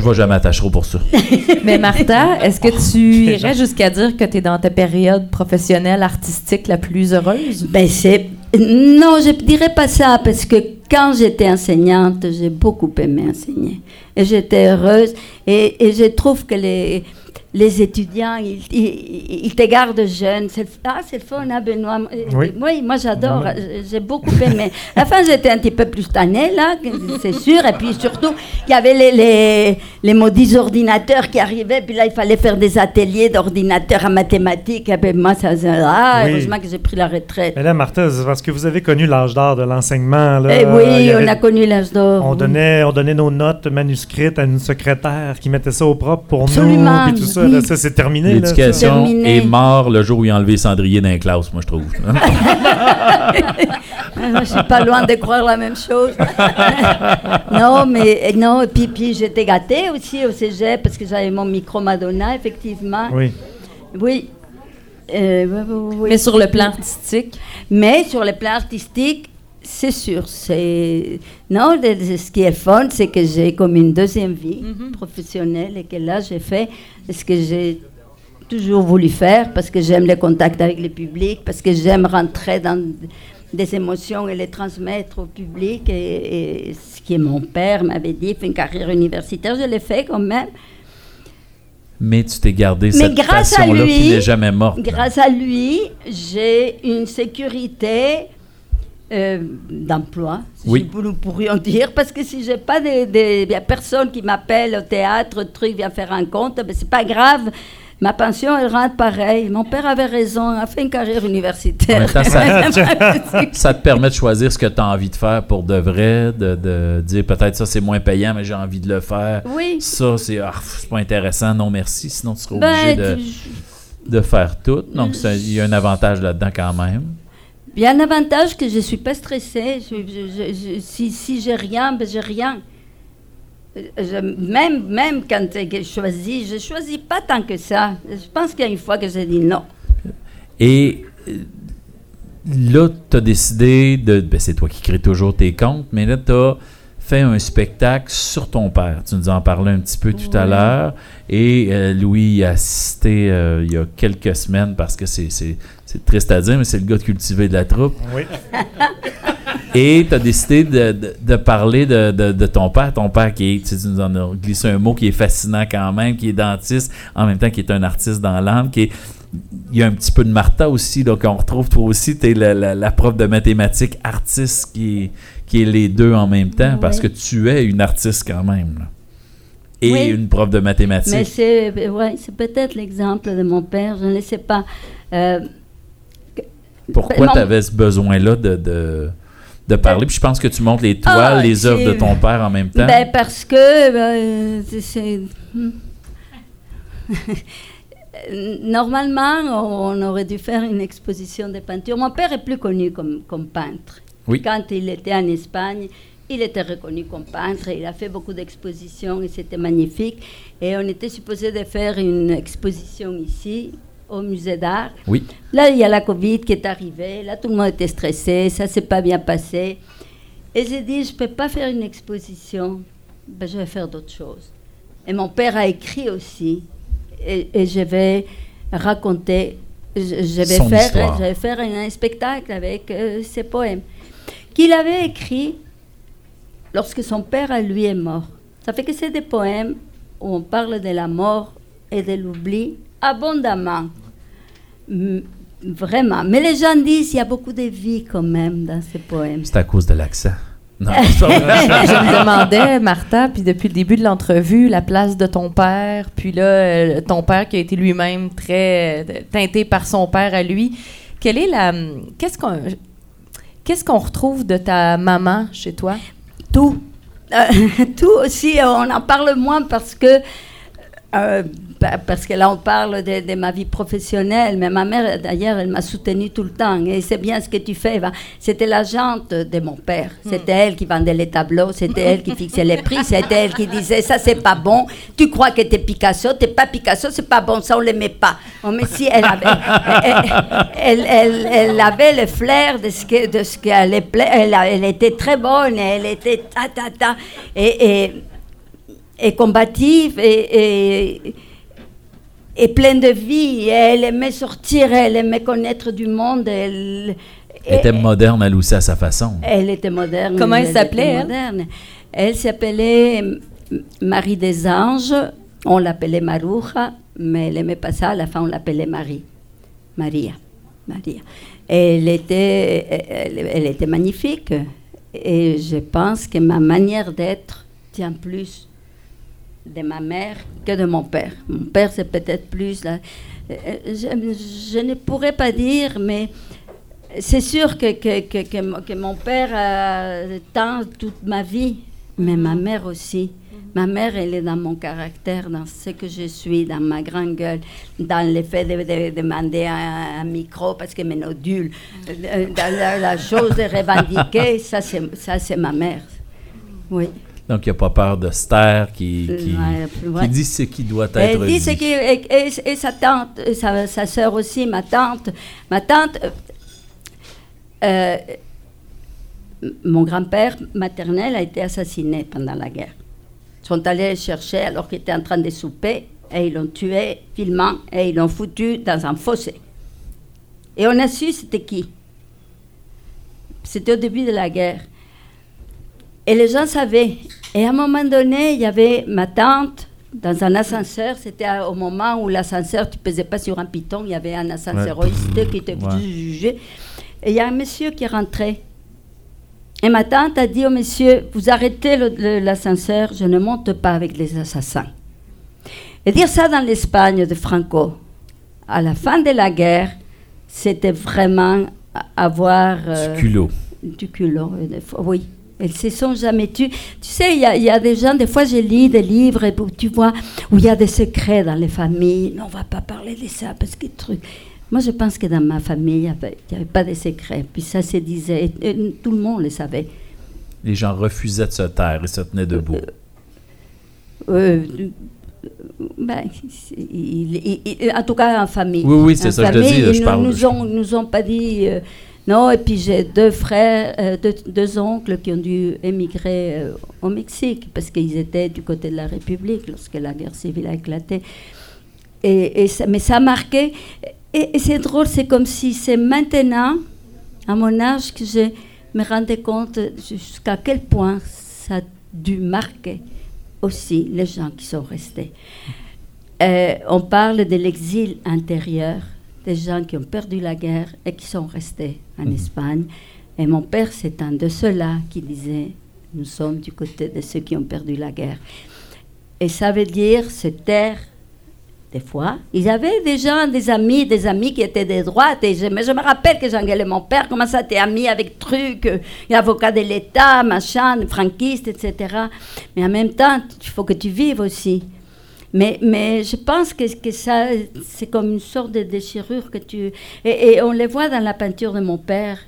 Je vais jamais à Tachereau pour ça. Mais Martha, est-ce que tu irais jusqu'à dire que tu es dans ta période professionnelle artistique la plus heureuse? Ben, c'est. Non, je ne dirais pas ça, parce que quand j'étais enseignante, j'ai beaucoup aimé enseigner. Et j'étais heureuse. Et, et je trouve que les, les étudiants, ils, ils, ils te gardent jeune. Ah, c'est le fun, hein, Benoît? Oui. Oui, moi j'adore. J'ai beaucoup aimé. À la fin, j'étais un petit peu plus tannée, là, c'est sûr. Et puis surtout, il y avait les, les, les maudits ordinateurs qui arrivaient. Puis là, il fallait faire des ateliers d'ordinateurs en mathématiques. Et puis moi, ça, ah, Oui. heureusement que j'ai pris la retraite. Mais là, Martha, parce que vous avez connu l'âge d'or de l'enseignement. là. Eh oui, on a connu l'âge d'or. On donnait, on donnait nos notes manuscrites à une secrétaire qui mettait ça au propre pour Absolument, nous. Puis tout ça, là, oui. ça c'est terminé. là. L'éducation est mort le jour où il a enlevé Cendrier dans les classes, moi, je trouve. Ah, Je suis pas loin de croire la même chose. non, mais non, et puis, puis j'étais gâtée aussi au cégep parce que j'avais mon micro Madonna, effectivement. Oui. Oui. Euh, oui, oui, oui. Mais sur le plan artistique, Mais sur le plan artistique, c'est sûr. C'est non, de- ce qui est fun, c'est que j'ai comme une deuxième vie professionnelle et que là, j'ai fait ce que j'ai toujours voulu faire parce que j'aime le contact avec le public, parce que j'aime rentrer dans des émotions et les transmettre au public. Et, et ce qui est mon père m'avait dit, fais une carrière universitaire, je l'ai fait quand même. Mais tu t'es gardé Mais cette grâce à passion-là qui lui, n'est jamais morte. Grâce à lui, j'ai une sécurité euh, d'emploi, si Oui. nous pourrions dire, parce que si j'ai pas de, de- y a personne qui m'appelle au théâtre, truc, vient faire un compte, ben c'est pas grave. Ma pension, elle rentre pareil. Mon père avait raison, il a fait une carrière En universitaire. temps, ça, ça te permet de choisir ce que tu as envie de faire pour de vrai, de, de dire peut-être ça c'est moins payant, mais j'ai envie de le faire. oui. Ça, c'est ah, pas intéressant, non merci, sinon tu seras obligé Ben, de, tu- de faire tout. Donc, il y a un avantage là-dedans quand même. Un avantage que je ne suis pas stressée. Je- je- je- si si j'ai rien, ben j'ai rien. Euh, même, même quand je choisis, je ne choisis pas tant que ça. Je pense qu'il y a une fois que j'ai dit non. Et euh, là, tu as décidé de. Ben, c'est toi qui crées toujours tes comptes, mais là, tu as fait un spectacle sur ton père. Tu nous en parlais un petit peu tout à l'heure. Et euh, Louis y a assisté euh, il y a quelques semaines parce que c'est, c'est, c'est triste à dire, mais c'est le gars de cultivé de la troupe. Oui. Et tu as décidé de, de- de parler de, de- de ton père. Ton père qui est, tu, sais, tu nous en as glissé un mot qui est fascinant quand même, qui est dentiste, en même temps qui est un artiste dans l'âme, qui est il y a un petit peu de Martha aussi, là, qu'on retrouve toi aussi, tu es la, la- la prof de mathématiques artiste qui est, qui est les deux en même temps, parce que tu es une artiste quand même. là. Et Oui. une prof de mathématiques. Mais c'est ouais, c'est peut-être l'exemple de mon père, je ne sais pas. Euh, Pourquoi tu avais ce besoin-là de, de, de parler? Puis je pense que tu montres les toiles, Ah, les œuvres de ton père en même temps. Ben, parce que ben, c'est- c'est- hmm. Normalement, on aurait dû faire une exposition de peinture. Mon père est plus connu comme, comme peintre. Oui. Quand il était en Espagne, il était reconnu comme peintre. Il a fait beaucoup d'expositions et c'était magnifique. Et on était supposé de faire une exposition ici, au musée d'art. Oui. Là, il y a la Covid qui est arrivée. Là, tout le monde était stressé. Ça s'est pas bien passé. Et j'ai dit, je ne peux pas faire une exposition. Ben, je vais faire d'autres choses. Et mon père a écrit aussi. Et, et je vais raconter, je, je vais, Son faire, histoire. je vais faire un, un spectacle avec euh, ses poèmes. Qu'il avait écrit lorsque son père à lui est mort. Ça fait que c'est des poèmes où on parle de la mort et de l'oubli abondamment. Mm, Vraiment. Mais les gens disent qu'il y a beaucoup de vie quand même dans ces poèmes. C'est à cause de l'accent. Non, je me demandais, Martha, puis depuis le début de l'entrevue, la place de ton père, puis là, euh, ton père qui a été lui-même très euh, teinté par son père à lui. Quelle est la. Qu'est-ce qu'on. Qu'est-ce qu'on retrouve de ta maman chez toi? Tout. Euh, tout aussi, on en parle moins parce que. Euh, pa- parce que là, on parle de, de ma vie professionnelle, mais ma mère, d'ailleurs, elle m'a soutenue tout le temps. Et c'est bien ce que tu fais. Eva. C'était l'agente de mon père. C'était elle qui vendait les tableaux, c'était elle qui fixait les prix, c'était elle qui disait ça, c'est pas bon. Tu crois que t'es Picasso, t'es pas Picasso, c'est pas bon, ça, on l'aimait pas. Oh, mais si, elle avait, elle, elle- elle- elle avait le flair de ce que, de ce qu'elle pla- elle, était très bonne, elle était ta ta ta et, et, et combative et, et, et pleine de vie. Et elle aimait sortir, elle aimait connaître du monde. Elle, Elle était moderne, elle aussi, à sa façon. elle était moderne. Comment elle s'appelait, elle? moderne. Elle s'appelait Marie des Anges. On l'appelait Maruja, mais elle n'aimait pas ça. À la fin, on l'appelait Marie. Maria. Maria. Elle était, elle, elle était magnifique. Et je pense que ma manière d'être tient plus de ma mère que de mon père. Mon père, c'est peut-être plus... là- euh, je, ne pourrais pas dire, mais c'est sûr que, que, que, que mo- que mon père a tant toute ma vie, mais ma mère aussi. Ma mère, elle est dans mon caractère, dans ce que je suis, dans ma grande gueule, dans le fait de, de- demander un, micro parce que mes nodules, euh, dans la, la chose de revendiquer, ça c'est ma mère. Oui. Donc, il n'y a pas peur de se taire, qui, qui, Ouais, ouais. qui dit ce qui doit être Elle dit dit. ce qui, et, et- et sa tante, et sa, sa sœur aussi, ma tante. Ma tante, euh, euh, mon grand-père maternel a été assassiné pendant la guerre. Ils sont allés le chercher alors qu'il était en train de souper et ils l'ont tué filement et ils l'ont foutu dans un fossé. Et on a su c'était qui. C'était au début de la guerre. Et les gens savaient. Et à un moment donné, il y avait ma tante dans un ascenseur. C'était au moment où l'ascenseur, tu ne pesais pas sur un piton. Il y avait un ascenseuriste qui était Ouais. jugé. Et il y a un monsieur qui rentrait. Et ma tante a dit au monsieur, vous arrêtez l'ascenseur, je ne monte pas avec les assassins. Et dire ça dans l'Espagne de Franco, à la fin de la guerre, c'était vraiment avoir... euh, Du culot. du culot, oui. Elles se sont jamais tues. Tu sais, il y, a- il y a des gens, des fois, je lis des livres et tu vois où il y a des secrets dans les familles. Non, on va pas parler de ça parce que truc. Moi, je pense que dans ma famille, il n'y avait, pas de secrets. Puis ça se disait, et- et tout le monde le savait. Les gens refusaient de se taire et se tenaient debout. Euh, ben, il- il- il- en tout cas, en famille. Oui, oui, c'est ça, je te famille, dis, Ils je ne parle- nous, je- ont, nous ont pas dit euh, non. Et puis j'ai deux frères, euh, deux, deux oncles qui ont dû émigrer euh, au Mexique parce qu'ils étaient du côté de la République lorsque la guerre civile a éclaté. Et, et ça- mais ça a marqué. Et, c'est drôle, c'est comme si c'est maintenant, à mon âge, que je me rendais compte jusqu'à quel point ça a dû marquer aussi les gens qui sont restés. Euh, on parle de l'exil intérieur, des gens qui ont perdu la guerre et qui sont restés en Espagne. Et mon père, c'est un de ceux-là qui disait, nous sommes du côté de ceux qui ont perdu la guerre. Et ça veut dire se taire des fois. Ils avaient des gens, des amis, des amis qui étaient de droite. Et je, mais je me rappelle que j'engueulais mon père, comment ça t'es ami avec truc, euh, avocat de l'État, machin, franquiste, etc. Mais en même temps, il faut que tu vives aussi. Mais, mais je pense que, que ça, c'est comme une sorte de déchirure que tu... Et, et on les voit dans la peinture de mon père.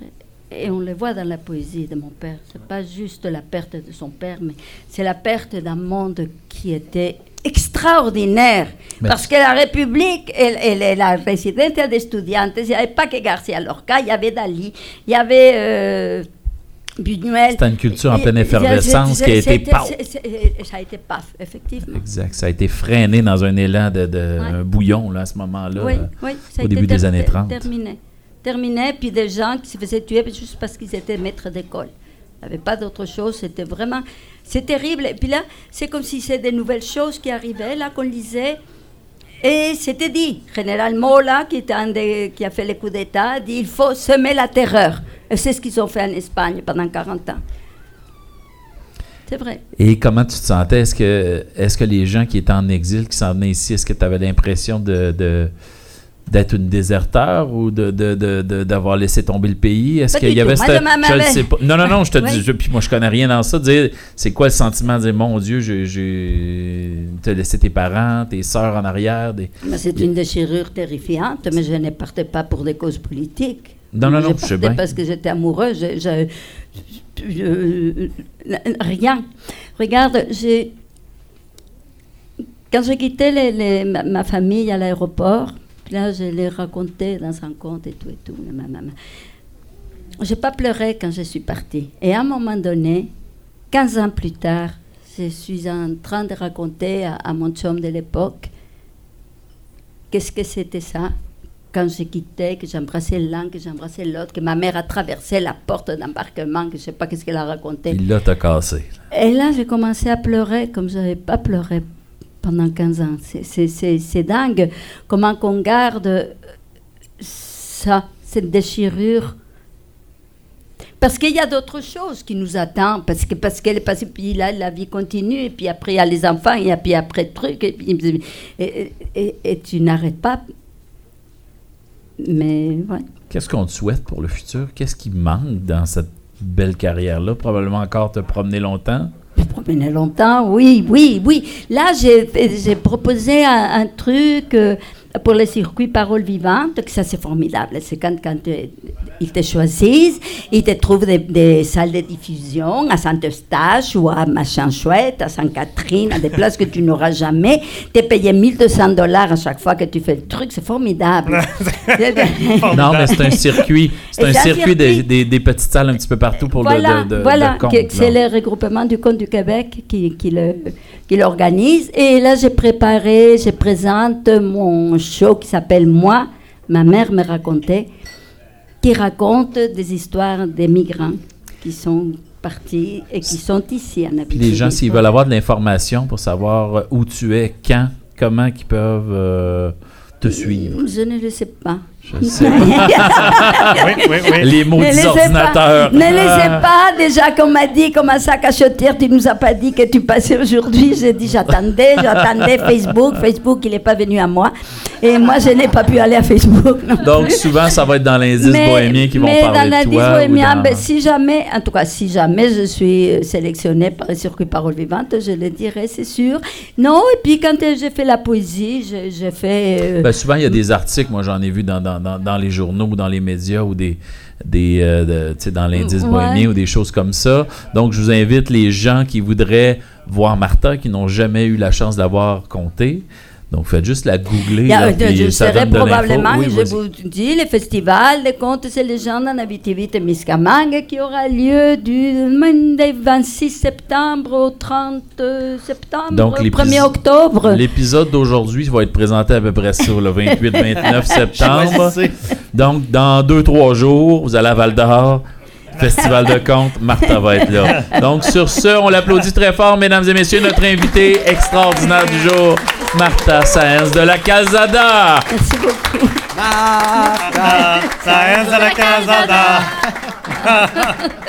Et on le voit dans la poésie de mon père. C'est pas juste la perte de son père, mais c'est la perte d'un monde qui était extraordinaire. Parce que la République, elle, elle est la résidence des étudiants. Il n'y avait pas que Garcia Lorca, il y avait Dali, il y avait euh. C'était une culture en pleine effervescence qui a été c'était- paf. Ça a été paf, effectivement. Exact. Ça a été freiné dans un élan de, de Ouais. un bouillon là, à ce moment-là. Oui, euh, oui, ça a au début des années ter- 30. Terminé. Terminé, puis des gens qui se faisaient tuer juste parce qu'ils étaient maîtres d'école. Il n'y avait pas d'autre chose, c'était vraiment... C'est terrible. Et puis là, c'est comme si c'est des nouvelles choses qui arrivaient, là, qu'on lisait. Et c'était dit. Général Mola, qui, a fait le coup d'État, dit il faut semer la terreur. Et c'est ce qu'ils ont fait en Espagne pendant 40 ans. C'est vrai. Et comment tu te sentais? Est-ce que, les gens qui étaient en exil, qui s'en venaient ici, est-ce que tu avais l'impression de- d'être une déserteur ou de, de- de- de- d'avoir laissé tomber le pays? Est-ce qu'il y avait cette- je sais pas. Non, non, non, je te Oui. dis, je- puis moi je connais rien dans ça. Dire, c'est quoi le sentiment de dire, mon Dieu, j'ai, t'as laissé tes parents, tes sœurs en arrière? Des... Mais C'est une déchirure terrifiante, mais je ne partais pas pour des causes politiques. Non, non, non, je je sais partais bien. parce que j'étais amoureuse. Je, je- je- rien. Regarde, j'ai quand j'ai quitté les- les- ma, ma famille à l'aéroport, puis là, je l'ai raconté dans un conte et tout et tout. maman. J'ai pas pleuré quand je suis partie. Et à un moment donné, 15 ans plus tard, je suis en train de raconter à, à mon chum de l'époque qu'est-ce que c'était ça quand j'ai quitté, que j'embrassais l'un, que j'embrassais l'autre, que ma mère a traversé la porte d'embarquement, que je sais pas qu'est-ce qu'elle a raconté. Là, t'as cassé. Et là, j'ai commencé à pleurer comme je n'avais pas pleuré pendant 15 ans. C'est- dingue comment qu'on garde ça, cette déchirure. Parce qu'il y a d'autres choses qui nous attendent, parce que parce qu'elle que puis là la vie continue et puis après il y a les enfants et puis après truc et, puis- et, et- et tu n'arrêtes pas. Mais ouais. Qu'est-ce qu'on te souhaite pour le futur? Qu'est-ce qui manque dans cette belle carrière-là? Probablement encore te promener longtemps. Je promenais longtemps, oui, oui, oui. Là, j'ai j'ai proposé un, un truc euh, pour le circuit Parole Vivante, que ça c'est formidable. C'est quand, quand euh, ils te choisissent, ils te trouvent des, des salles de diffusion à Saint-Eustache ou à Machin Chouette, à Sainte-Catherine, à des places que tu n'auras jamais. Tu es payé 1200 dollars à chaque fois que tu fais le truc, c'est formidable. Non, mais c'est un circuit. C'est un circuit des, circuit. des- des petites salles un petit peu partout pour voilà, le de, de, voilà c'est le regroupement du Compte du Québec qui, qui l'organise. Et là, j'ai préparé, je présente mon show qui s'appelle Moi, ma mère me racontait, qui raconte des histoires des migrants qui sont partis et qui sont ici en Puis Abitibi. les gens, s'ils veulent avoir de l'information pour savoir euh, où tu es, quand, comment ils peuvent euh, te suivre. Je ne le sais pas. Je sais oui, oui, oui. Les mots Ne des laissez ordinateurs. Pas, ne laissez pas, déjà qu'on m'a dit, comme un sac à chotir, tu nous as pas dit que tu passais aujourd'hui. J'ai dit, j'attendais, j'attendais Facebook. Facebook, il n'est pas venu à moi. Et moi, je n'ai pas pu aller à Facebook. non Donc, plus. souvent, ça va être dans l'indice bohémien qui vont mais parler dans de l'indice toi. bohémien, dans- ben, si jamais, en tout cas, si jamais je suis euh, sélectionnée par le circuit Parole Vivante, je le dirai, c'est sûr. Non, et puis quand euh, j'ai fait la poésie, j'ai j'ai fait. euh, Ben, souvent, il y a des articles, moi j'en ai vu dans, dans, dans, dans les journaux ou dans les médias ou des, des euh, de- dans l'indice Ouais. bohémien ou des choses comme ça. Donc, je vous invite les gens qui voudraient voir Martha, qui n'ont jamais eu la chance d'avoir compté. Donc, faites juste la googler. Il y a- là, puis je ça serai donne de l'info. probablement, Oui, je vous dis, le festival des contes et légendes en Abitibi-Témiscamingue qui aura lieu du du 26 septembre au 30 septembre, Donc, les 1er pris- octobre. L'épisode d'aujourd'hui va être présenté à peu près sur le 28-29 septembre. Donc, dans deux, trois jours, vous allez à Val d'Or. Festival de contes, Martha va être là. Donc, sur ce, on l'applaudit très fort, mesdames et messieurs, notre invité extraordinaire du jour, Martha Saenz de la Calzada. Merci beaucoup. Ah, Science à la Casada.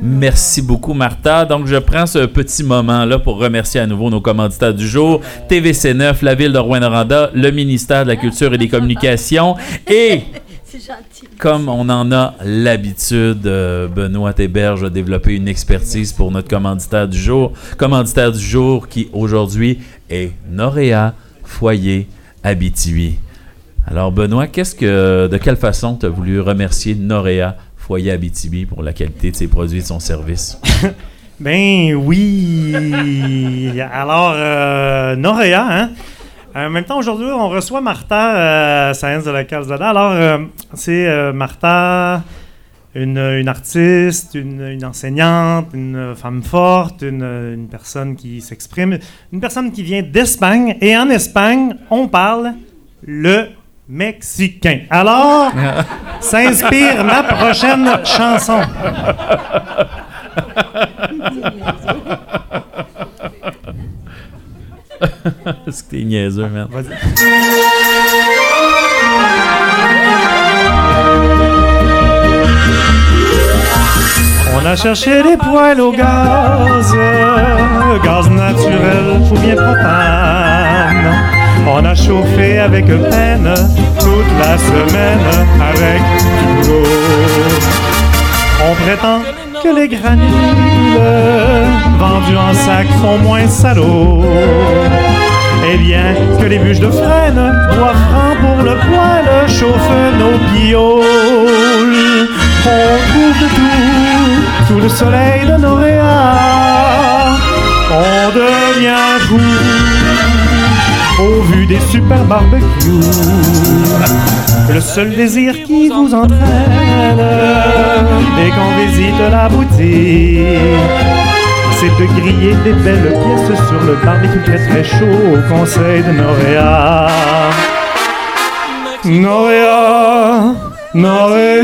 Merci beaucoup, Martha. Donc, je prends ce petit moment-là pour remercier à nouveau nos commanditaires du jour, TVC9, la ville de Rouen-Noranda, le ministère de la Culture et des Communications et C'est gentil. Comme on en a l'habitude, euh, Benoît Héberge a développé une expertise pour notre commanditaire du jour. Commanditaire du jour qui aujourd'hui est Noréa Foyer Abitibi. Alors Benoît, qu'est-ce que, de quelle façon tu as voulu remercier Noréa Foyer Abitibi pour la qualité de ses produits et de son service? Ben oui. Alors, euh, Noréa, hein? En même temps, aujourd'hui, on reçoit Martha euh, Saenz de la Calzada. Alors, euh, c'est euh, Martha, une, une artiste, une, une enseignante, une femme forte, une, une personne qui s'exprime, une personne qui vient d'Espagne. Et en Espagne, on parle le mexicain. Alors, s'inspire ma prochaine chanson. Est-ce que t'es niaiseux, man? On a cherché des poêles au gaz, gaz naturel ou bien propane. On a chauffé avec peine toute la semaine avec du boulot. On prétend que les granules vendus en sac sont moins salauds. Eh bien, que les bûches de frêne, bois franc pour le poêle, chauffent nos pioles. On trouve de tout, sous le soleil de Noréa. On devient fou au vu des super barbecues. Le seul désir qui vous entraîne dès qu'on visite la boutique, c'est de griller des belles pièces sur le barbecue très très chaud au conseil de Noréa. Noréa, Noréa.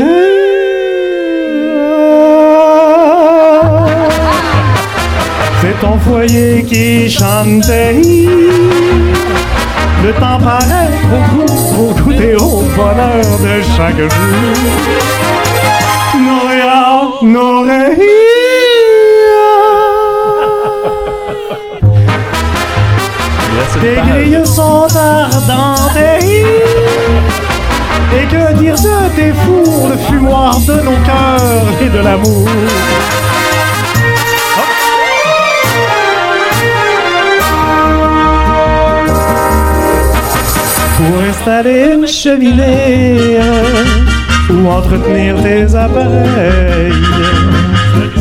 C'est ton foyer qui chantait. Le temps paraît trop court pour goûter au bonheur de chaque jour. Que dire de tes fours, le fumoir de nos cœurs et de l'amour Pour installer une cheminée ou entretenir tes appareils,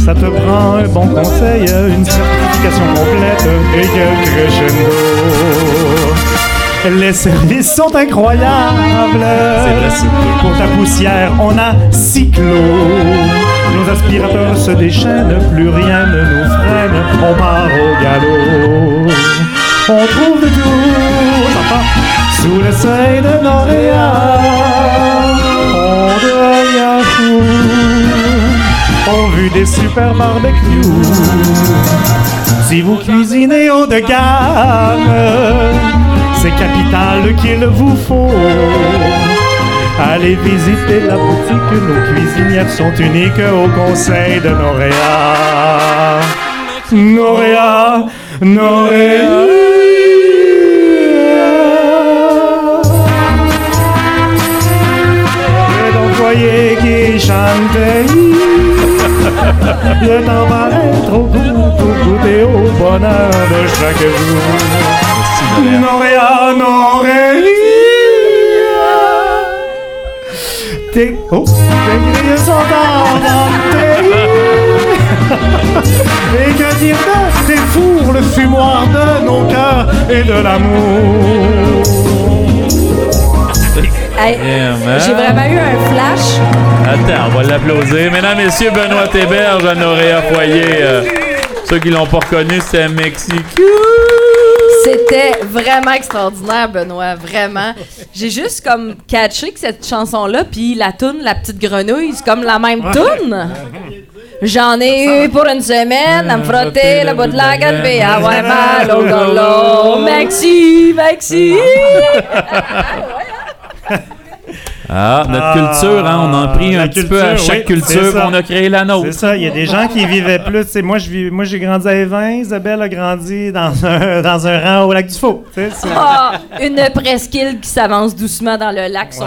ça te prend un bon conseil, une certification complète et quelques crescendo. Les services sont incroyables. Pour ta poussière, on a Cyclo. Nos aspirateurs se déchaînent, plus rien ne nous freine, on part au galop. On trouve de tout, j'entends, sous le seuil de Noréa. On devient fou. On vu des super barbecues. Si vous cuisinez haut de gamme, c'est capital qu'il vous faut. Allez visiter la boutique, nos cuisinières sont uniques au conseil de Noréa. Noréa, Noréa. Qui chantait. Le temps paraît trop court pour goûter au bonheur de chaque jour. Noréa, Noréa. Tes, oh, tes grilles sont ardentes. Et que dire de tes fours, le fumoir de nos cœurs et de l'amour. Hey, Yeah, man. J'ai vraiment eu un flash. Attends, on va l'applaudir. Mesdames, Messieurs, Benoît Héberge, Honoréa Foyer. euh, ceux qui l'ont pas reconnu, c'est Mexique. C'était vraiment extraordinaire, Benoît, vraiment. J'ai juste comme catché que cette chanson-là, puis la toune, la petite grenouille, c'est comme la même toune. J'en ai eu pour une semaine à me frotter le bout de la gueule, puis avoir mal au. Maxi, Maxi. Ah, notre Ah, culture, hein, on en a pris un petit peu à chaque oui, culture, on a créé la nôtre. C'est ça, il y a des gens qui vivaient plus. moi, j'ai grandi à Évin, Isabelle a grandi dans un, dans un rang au lac du Faux. Ah, une presqu'île qui s'avance doucement dans le lac.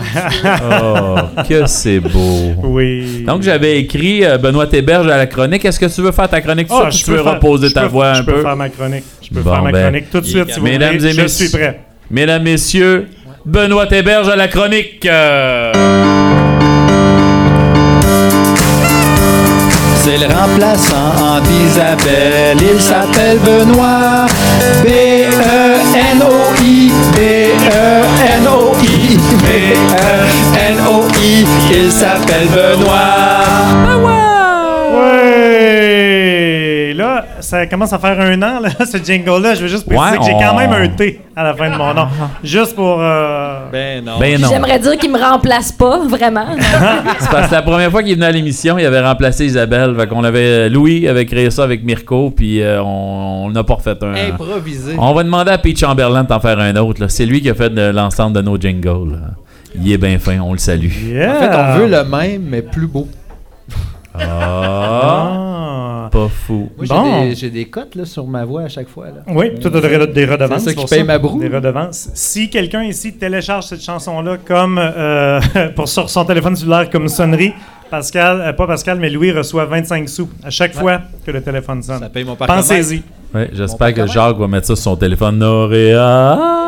Oh, que c'est beau. Oui. Donc, j'avais écrit euh, Benoît Théberge à la chronique. Est-ce que tu veux faire ta chronique tout de suite ou je tu veux peux faire- reposer ta peux- voix un Je peux peu? faire ma chronique. Je peux Bon, faire ma ben, chronique tout de suite, si vous Mesdames voulez. et Je messieurs. suis prêt. Mesdames, messieurs, Benoît Théberge à la chronique. Euh, C'est le remplaçant d'Isabelle, il s'appelle Benoît. B-E-N-O-I, B-E-N-O-I, B-E-N-O-I, il s'appelle Benoît. Ça commence à faire un an, là, ce jingle-là. Je veux juste préciser Ouais, que j'ai on- quand même un T à la fin de mon nom. Juste pour. euh, Ben non. Ben non. J'aimerais dire qu'il me remplace pas, vraiment. C'est parce que la première fois qu'il venait à l'émission, il avait remplacé Isabelle. Fait qu'on avait, Louis avait créé ça avec Mirko, puis euh, on on n'a pas refait un. Improvisé. On va demander à Pete Chamberlain d'en faire un autre. là. C'est lui qui a fait de l'ensemble de nos jingles. là. Il est bien fin, on le salue. yeah. En fait, on veut le même, mais plus beau. Ah, Ah. pas fou. Moi, j'ai Bon. des, j'ai des cotes là, sur ma voix à chaque fois. Là. Oui, tu as des, des redevances. C'est ça qui paye ma broue. Des redevances. Si quelqu'un ici télécharge cette chanson-là comme euh, pour sur son téléphone cellulaire comme sonnerie, Pascal, euh, pas Pascal, mais Louis reçoit 25 sous à chaque fois que le téléphone sonne. Ça paye mon. Pensez-y. Ouais, J'espère que Jacques va mettre ça sur son téléphone. Noréa.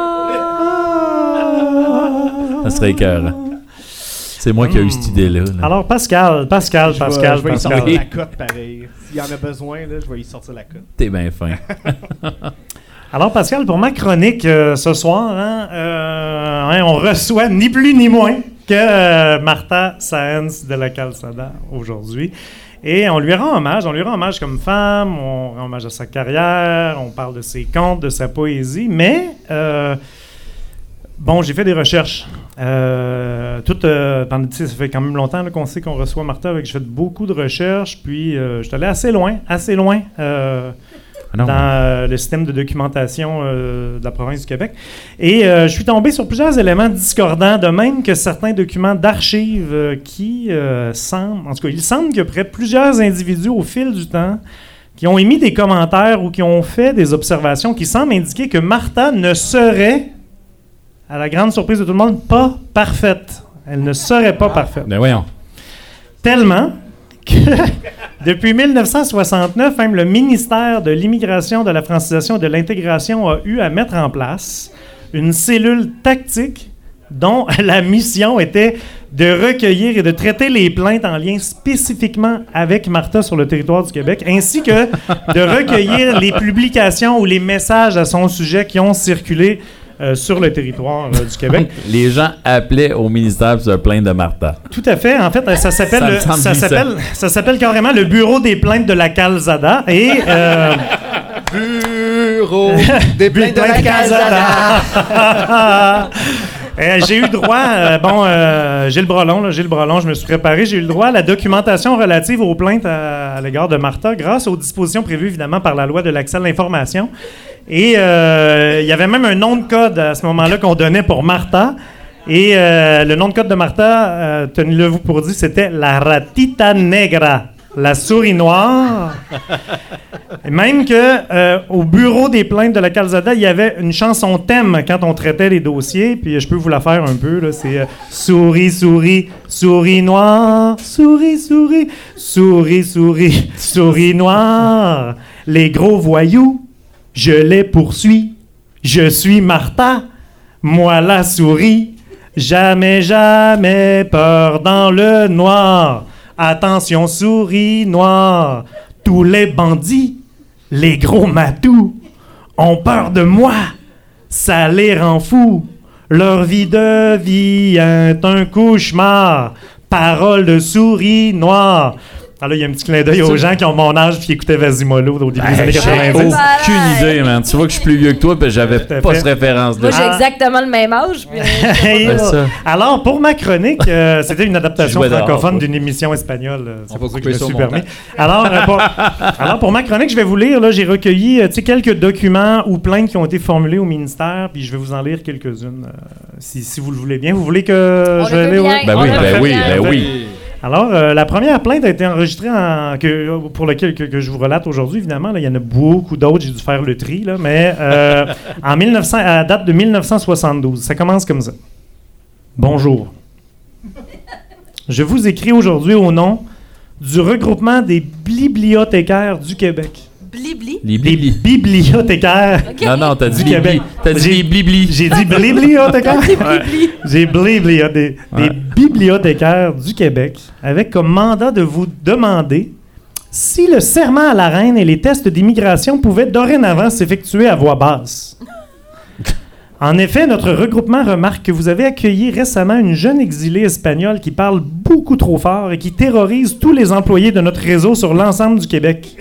Ça serait écœurant. C'est moi qui ai eu cette idée-là. là. Alors, Pascal, Pascal, Je vais- Pascal, je vais y Pascal. sortir la cote pareil. S'il y en a besoin, là, je vais y sortir la cote. T'es bien fin. Alors, Pascal, pour ma chronique euh, ce soir, hein, euh, hein, on reçoit ni plus ni moins que euh, Martha Saenz de la Calzada aujourd'hui. Et on lui rend hommage, on lui rend hommage comme femme, on rend hommage à sa carrière, on parle de ses contes, de sa poésie, mais euh, bon, j'ai fait des recherches. Euh, tout, euh, pendant, ça fait quand même longtemps qu'on sait qu'on reçoit Martha, avec j'ai fait beaucoup de recherches, puis euh, je suis allé assez loin, assez loin. euh, Ah dans le système de documentation de la province du Québec. Et je suis tombé sur plusieurs éléments discordants, de même que certains documents d'archives qui semblent, en tout cas, il semble que près plusieurs individus au fil du temps qui ont émis des commentaires ou qui ont fait des observations qui semblent indiquer que Martha ne serait, à la grande surprise de tout le monde, pas parfaite. Elle ne serait pas parfaite. Ben voyons. Tellement que depuis 1969, même le ministère de l'Immigration, de la Francisation et de l'Intégration a eu à mettre en place une cellule tactique dont la mission était de recueillir et de traiter les plaintes en lien spécifiquement avec Martha sur le territoire du Québec, ainsi que de recueillir les publications ou les messages à son sujet qui ont circulé euh, sur le territoire euh, du Québec. Les gens appelaient au ministère pour se plaindre de Martha. Tout à fait. En fait, euh, ça s'appelle Ça s'appelle ça s'appelle carrément le bureau des plaintes de la Calzada et euh, Bureau des plaintes de la Calzada. Euh, j'ai eu droit, euh, bon, euh, Gilles Brolon, là, Gilles Brolon, je me suis préparé, j'ai eu le droit à la documentation relative aux plaintes à, à l'égard de Martha grâce aux dispositions prévues évidemment par la loi de l'accès à l'information. Et euh, il y avait même un nom de code à ce moment-là qu'on donnait pour Martha. Et euh, le nom de code de Martha, euh, tenez-le vous pour dire, c'était la ratita negra, la souris noire. Et même que au bureau des plaintes de la Calzada, il y avait une chanson thème quand on traitait les dossiers. Puis je peux vous la faire un peu. C'est souris, souris, souris noire, souris, souris, souris, souris, souris noire. Les gros voyous, je les poursuis. Je suis Martha, moi la souris. Jamais, jamais peur dans le noir. Attention, souris noire. Tous les bandits, les gros matous, ont peur de moi. Ça les rend fous. Leur vie devient un cauchemar. Parole de souris noire. Alors, il y a un petit clin d'œil aux gens qui ont mon âge puis qui écoutaient Vasimolo au début des années J'ai 90. aucune idée, man. Tu vois que je suis plus vieux que toi, puis j'avais pas fait. cette référence-là. Moi, j'ai Ah. exactement le même âge. puis-. Alors, pour ma chronique, euh, c'était une adaptation francophone d'une émission espagnole. euh, C'est pour ça que je me suis permis. Alors, euh, pour, alors, pour ma chronique, je vais vous lire. Là, j'ai recueilli euh, tu sais, quelques documents ou plaintes qui ont été formulés au ministère, puis je vais vous en lire quelques-unes, euh, si, si vous le voulez bien. Vous voulez que On je bien. ouais? Ben oui, ben veut oui, ben oui. Alors, euh, la première plainte a été enregistrée en, que, pour laquelle que, je vous relate aujourd'hui, évidemment. il y en a beaucoup d'autres, j'ai dû faire le tri, là, mais euh, en 1900, à la date de 1972. Ça commence comme ça. Bonjour. Je vous écris aujourd'hui au nom du regroupement des bibliothécaires du Québec. Blibli. Les bibliothécaires. Non, non, t'as dit Du Québec. blibli. T'as J'ai- dit blibli. J'ai dit bibliothécaires. Blibli. J'ai des, bibliothécaires du Québec avec comme mandat de vous demander si le serment à la reine et les tests d'immigration pouvaient dorénavant s'effectuer à voix basse. En effet, notre regroupement remarque que vous avez accueilli récemment une jeune exilée espagnole qui parle beaucoup trop fort et qui terrorise tous les employés de notre réseau sur l'ensemble du Québec.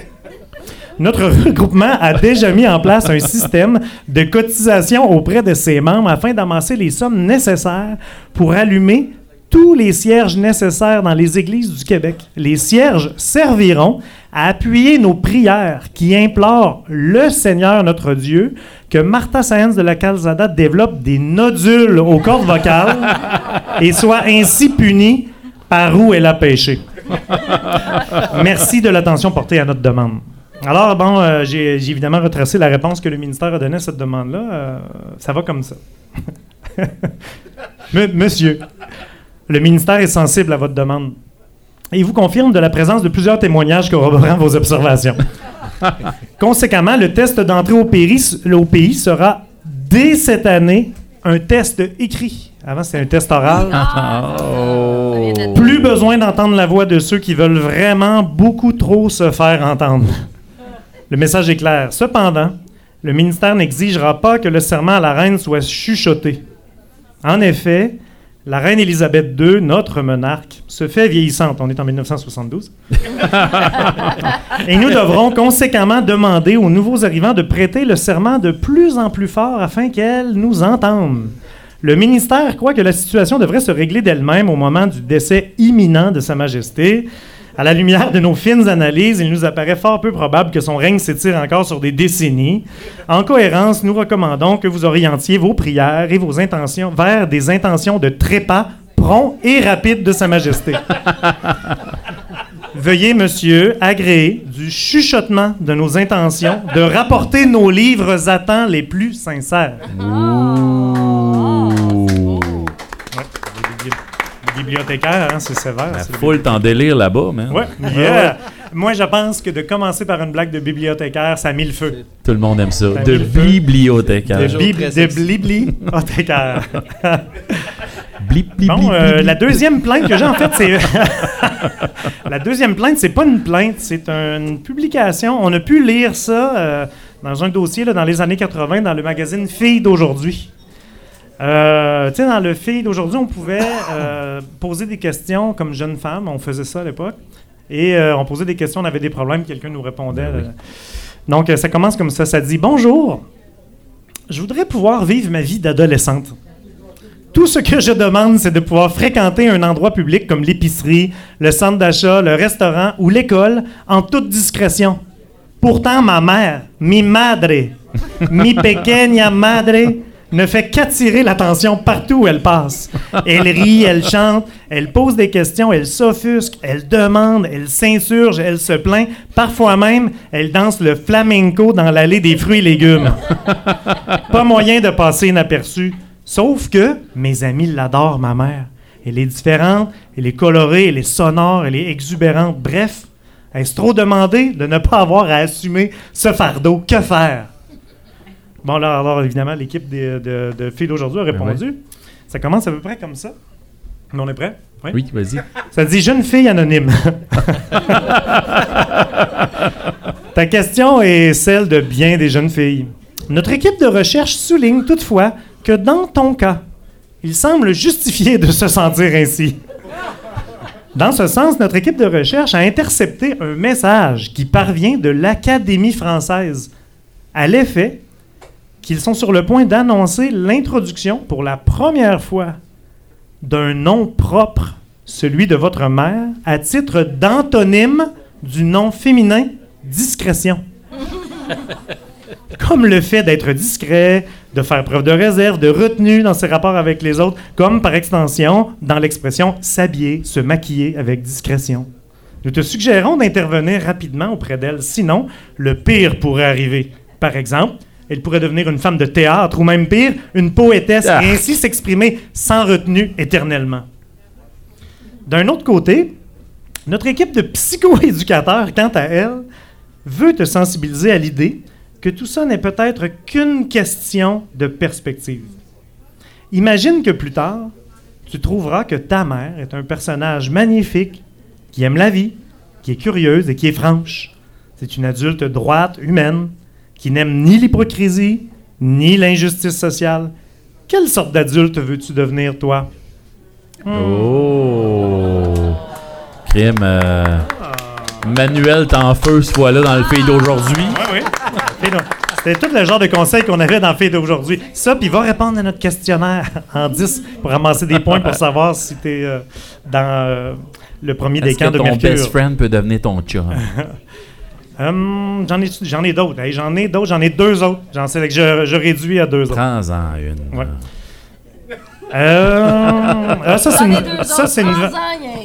Notre regroupement a déjà mis en place un système de cotisation auprès de ses membres afin d'amasser les sommes nécessaires pour allumer tous les cierges nécessaires dans les églises du Québec. Les cierges serviront à appuyer nos prières qui implorent le Seigneur notre Dieu que Martha Sáenz de la Calzada développe des nodules aux cordes vocales et soit ainsi punie par où elle a péché. Merci de l'attention portée à notre demande. Alors, bon, euh, j'ai évidemment retracé la réponse que le ministère a donnée à cette demande-là. Euh, ça va comme ça. Monsieur, le ministère est sensible à votre demande. Et il vous confirme de la présence de plusieurs témoignages corroborant vos observations. Conséquemment, le test d'entrée au pays, au pays sera, dès cette année, un test écrit. Avant, c'était un test oral. Oh. Plus besoin d'entendre la voix de ceux qui veulent vraiment beaucoup trop se faire entendre. Le message est clair. Cependant, le ministère n'exigera pas que le serment à la reine soit chuchoté. En effet, la reine Élisabeth II, notre monarque, se fait vieillissante. On est en 1972. Et nous devrons conséquemment demander aux nouveaux arrivants de prêter le serment de plus en plus fort afin qu'elle nous entende. Le ministère croit que la situation devrait se régler d'elle-même au moment du décès imminent de Sa Majesté. À la lumière de nos fines analyses, il nous apparaît fort peu probable que son règne s'étire encore sur des décennies. En cohérence, nous recommandons que vous orientiez vos prières et vos intentions vers des intentions de trépas prompt et rapide de Sa Majesté. Veuillez, monsieur, agréer du chuchotement de nos intentions de rapporter nos livres à temps les plus sincères. Bibliothécaires, hein, c'est sévère. La foule t'en délire là-bas, man. Ouais. Yeah. Moi, je pense que de commencer par une blague de bibliothécaire, ça a mis le feu. Tout le monde aime ça. Ça De bibliothécaire. De, bib- bibliothécaire. Blip, blip, Bon, blip, euh, blip. la deuxième plainte que j'ai, en fait, c'est. la deuxième plainte, c'est pas une plainte, c'est une publication. On a pu lire ça euh, dans un dossier là, dans les années 80 dans le magazine Filles d'aujourd'hui. Euh, tu sais, dans le Filles d'aujourd'hui, on pouvait euh, poser des questions comme jeune femme. On faisait ça à l'époque. Et euh, on posait des questions, on avait des problèmes, quelqu'un nous répondait. Ben oui. Donc, euh, ça commence comme ça. Ça dit Bonjour, je voudrais pouvoir vivre ma vie d'adolescente. Tout ce que je demande, c'est de pouvoir fréquenter un endroit public comme l'épicerie, le centre d'achat, le restaurant ou l'école en toute discrétion. Pourtant, ma mère, mi madre, mi pequeña madre, ne fait qu'attirer l'attention partout où elle passe. Elle rit, elle chante, elle pose des questions, elle s'offusque, elle demande, elle s'insurge, elle se plaint. Parfois même, elle danse le flamenco dans l'allée des fruits et légumes. Pas moyen de passer inaperçu. Sauf que mes amis l'adorent, ma mère. Elle est différente, elle est colorée, elle est sonore, elle est exubérante. Bref, est-ce trop demandé de ne pas avoir à assumer ce fardeau? Que faire? Bon, là, alors, évidemment, l'équipe de, de, de filles d'aujourd'hui a répondu. Ça commence à peu près comme ça. Mais on est prêt? Oui, vas-y. Ça dit jeune fille anonyme. Ta question est celle de bien des jeunes filles. Notre équipe de recherche souligne toutefois que dans ton cas, il semble justifié de se sentir ainsi. Dans ce sens, notre équipe de recherche a intercepté un message qui parvient de l'Académie française à l'effet qu'ils sont sur le point d'annoncer l'introduction pour la première fois d'un nom propre, celui de votre mère, à titre d'antonyme du nom féminin discrétion. Comme le fait d'être discret, de faire preuve de réserve, de retenue dans ses rapports avec les autres, comme par extension dans l'expression s'habiller, se maquiller avec discrétion. Nous te suggérons d'intervenir rapidement auprès d'elle, sinon le pire pourrait arriver. Par exemple, elle pourrait devenir une femme de théâtre ou même pire, une poétesse Ah. et ainsi s'exprimer sans retenue éternellement. D'un autre côté, notre équipe de psychoéducateurs, quant à elle, veut te sensibiliser à l'idée que tout ça n'est peut-être qu'une question de perspective. Imagine que plus tard, tu trouveras que ta mère est un personnage magnifique, qui aime la vie, qui est curieuse et qui est franche. C'est une adulte droite, humaine, qui n'aime ni l'hypocrisie, ni l'injustice sociale. Quelle sorte d'adulte veux-tu devenir, toi? Oh! Crime. euh, Manuel, t'es en feu ce fois-là dans le pays d'aujourd'hui. Oui, oui. Et donc, C'était tout le genre de conseils qu'on avait dans le fait d'aujourd'hui. Ça, puis va répondre à notre questionnaire en 10 pour ramasser des points pour savoir si tu es dans euh, le premier des camps de ton Mercure. best friend peut devenir ton chum? Hum, j'en ai, j'en ai d'autres. Hey, j'en ai d'autres. J'en ai deux autres. J'en sais que je, je réduis à deux autres. Prends-en une. Ouais. Euh, ah, ça, c'est une. Ça, c'est une.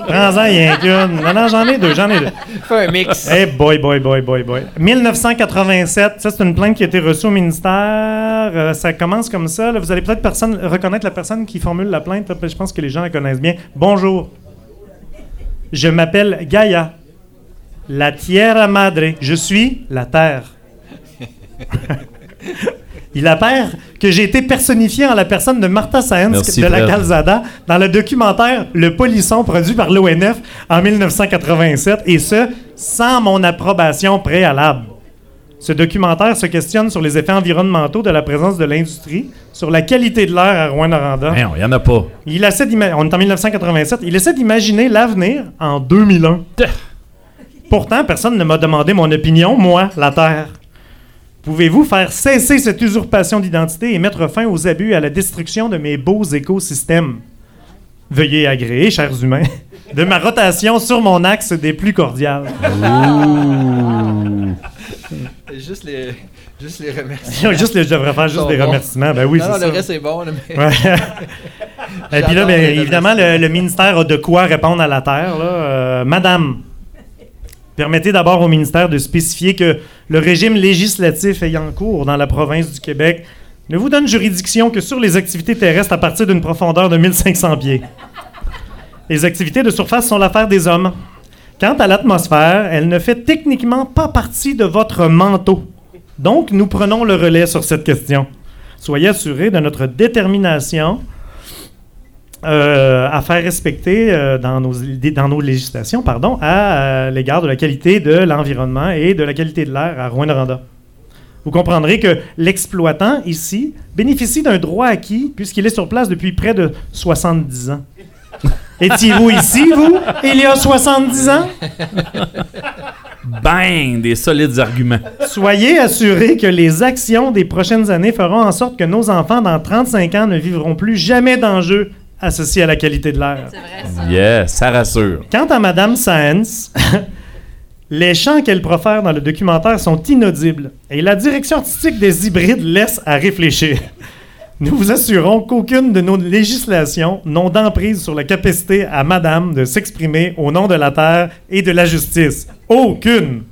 Prends-en, il y a qu'une. Non, non, j'en ai deux. J'en ai deux. Fais un mix. Hey boy, boy, boy, boy, boy. 1987, ça c'est une plainte qui a été reçue au ministère. Euh, ça commence comme ça. là. Vous allez peut-être personne, reconnaître la personne qui formule la plainte. là, Je pense que les gens la connaissent bien. Bonjour. Je m'appelle Gaïa. La Tierra Madre. Je suis la Terre. Il apparaît que j'ai été personnifié en la personne de Martha Merci, de la. Calzada dans le documentaire Le Polisson produit par l'ONF en 1987 et ce, sans mon approbation préalable. Ce documentaire se questionne sur les effets environnementaux de la présence de l'industrie, sur la qualité de l'air à Rouen-Noranda. Non, il n'y en a pas. Il essaie on est en 1987. Il essaie d'imaginer l'avenir en 2001. Pourtant, personne ne m'a demandé mon opinion, moi, la Terre. Pouvez-vous faire cesser cette usurpation d'identité et mettre fin aux abus et à la destruction de mes beaux écosystèmes? Veuillez agréer, chers humains, de ma rotation sur mon axe des plus cordiales. Juste les, juste les remerciements. juste les, je devrais faire juste des bons. remerciements. Ben oui, non, non, ça. le reste est bon. là, mais- Ouais. Et puis là, ben, évidemment, le, le ministère a de quoi répondre à la Terre. là. Euh, Madame, permettez d'abord au ministère de spécifier que le régime législatif ayant cours dans la province du Québec ne vous donne juridiction que sur les activités terrestres à partir d'une profondeur de 1500 pieds. Les activités de surface sont l'affaire des hommes. Quant à l'atmosphère, elle ne fait techniquement pas partie de votre manteau. Donc, nous prenons le relais sur cette question. Soyez assurés de notre détermination euh, à faire respecter euh, dans, nos, dans nos législations pardon, à euh, l'égard de la qualité de l'environnement et de la qualité de l'air à Rouen-Noranda. Vous comprendrez que l'exploitant ici bénéficie d'un droit acquis puisqu'il est sur place depuis près de 70 ans. Étiez-vous ici, vous, il y a 70 ans? Bang! Des solides arguments. Soyez assurés que les actions des prochaines années feront en sorte que nos enfants dans 35 ans ne vivront plus jamais d'enjeux associés à la qualité de l'air. Yes, ça rassure. Quant à Madame Sáenz, les chants qu'elle profère dans le documentaire sont inaudibles et la direction artistique des hybrides laisse à réfléchir. Nous vous assurons qu'aucune de nos législations n'ont d'emprise sur la capacité à Madame de s'exprimer au nom de la terre et de la justice. Aucune.